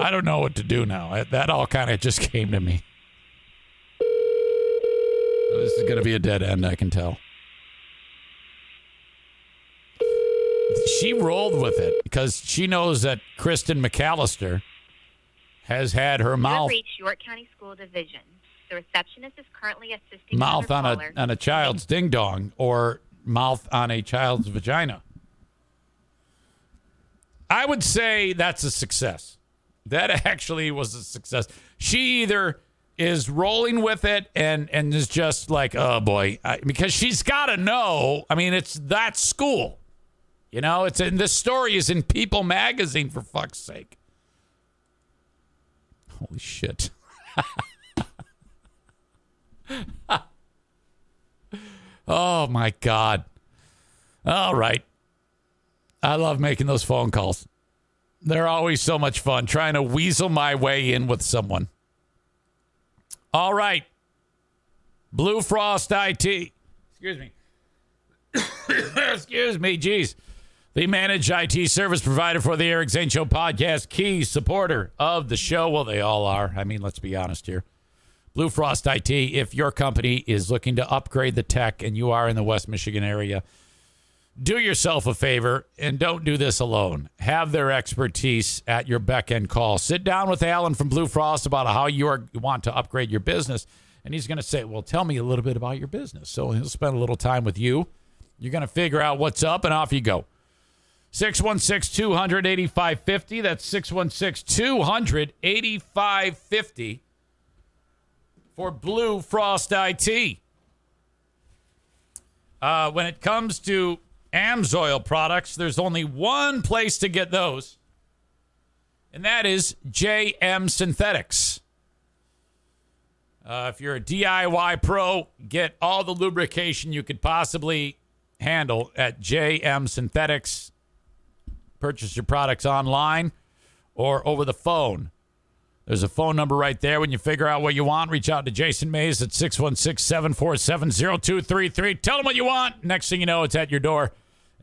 I don't know what to do now. That all kind of just <laughs> came to me. Oh, this is going to be a dead end, I can tell. She rolled with it because she knows that Kristen McAllister has had her mouth York County School Division. The receptionist is currently assisting mouth on a on a child's ding dong or mouth on a child's vagina. I would say that's a success. That <laughs> actually was a success. She either is rolling with it and and is just like, oh boy, I, because she's got to know. I mean, it's that school. You know, it's in this story is in People magazine for fuck's sake. Holy shit. <laughs> oh my god. All right. I love making those phone calls. They're always so much fun trying to weasel my way in with someone. All right. Blue Frost IT. Excuse me. <coughs> Excuse me. Jeez. The managed IT service provider for the Eric Zane Show podcast, key supporter of the show. Well, they all are. I mean, let's be honest here. Blue Frost IT, if your company is looking to upgrade the tech and you are in the West Michigan area, do yourself a favor and don't do this alone. Have their expertise at your beck and call. Sit down with Alan from Blue Frost about how you are, want to upgrade your business. And he's going to say, Well, tell me a little bit about your business. So he'll spend a little time with you. You're going to figure out what's up, and off you go. 616 200 8550. That's 616 200 8550 for Blue Frost IT. Uh, when it comes to AMSOIL products, there's only one place to get those, and that is JM Synthetics. Uh, if you're a DIY pro, get all the lubrication you could possibly handle at JM Synthetics. Purchase your products online or over the phone. There's a phone number right there. When you figure out what you want, reach out to Jason Mays at 616 747 0233. Tell them what you want. Next thing you know, it's at your door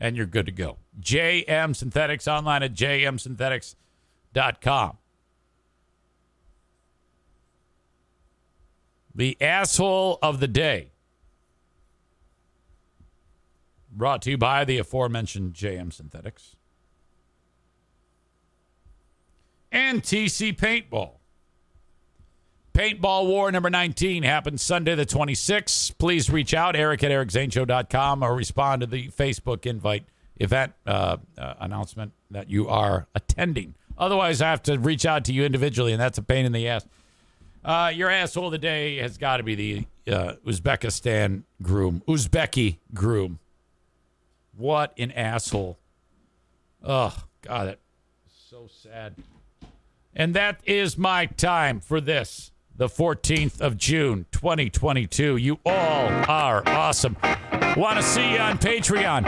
and you're good to go. JM Synthetics online at jmsynthetics.com. The asshole of the day. Brought to you by the aforementioned JM Synthetics. And TC Paintball. Paintball War number 19 happens Sunday the 26th. Please reach out, eric at ericzaneshow.com, or respond to the Facebook invite event uh, uh, announcement that you are attending. Otherwise, I have to reach out to you individually, and that's a pain in the ass. Uh, your asshole of the day has got to be the uh, Uzbekistan groom. Uzbeki groom. What an asshole. Oh, God, that's so sad. And that is my time for this, the 14th of June, 2022. You all are awesome. Want to see you on Patreon.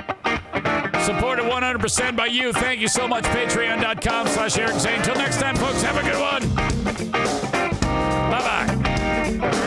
Supported 100% by you. Thank you so much. Patreon.com slash Eric Zane. Until next time, folks, have a good one. Bye bye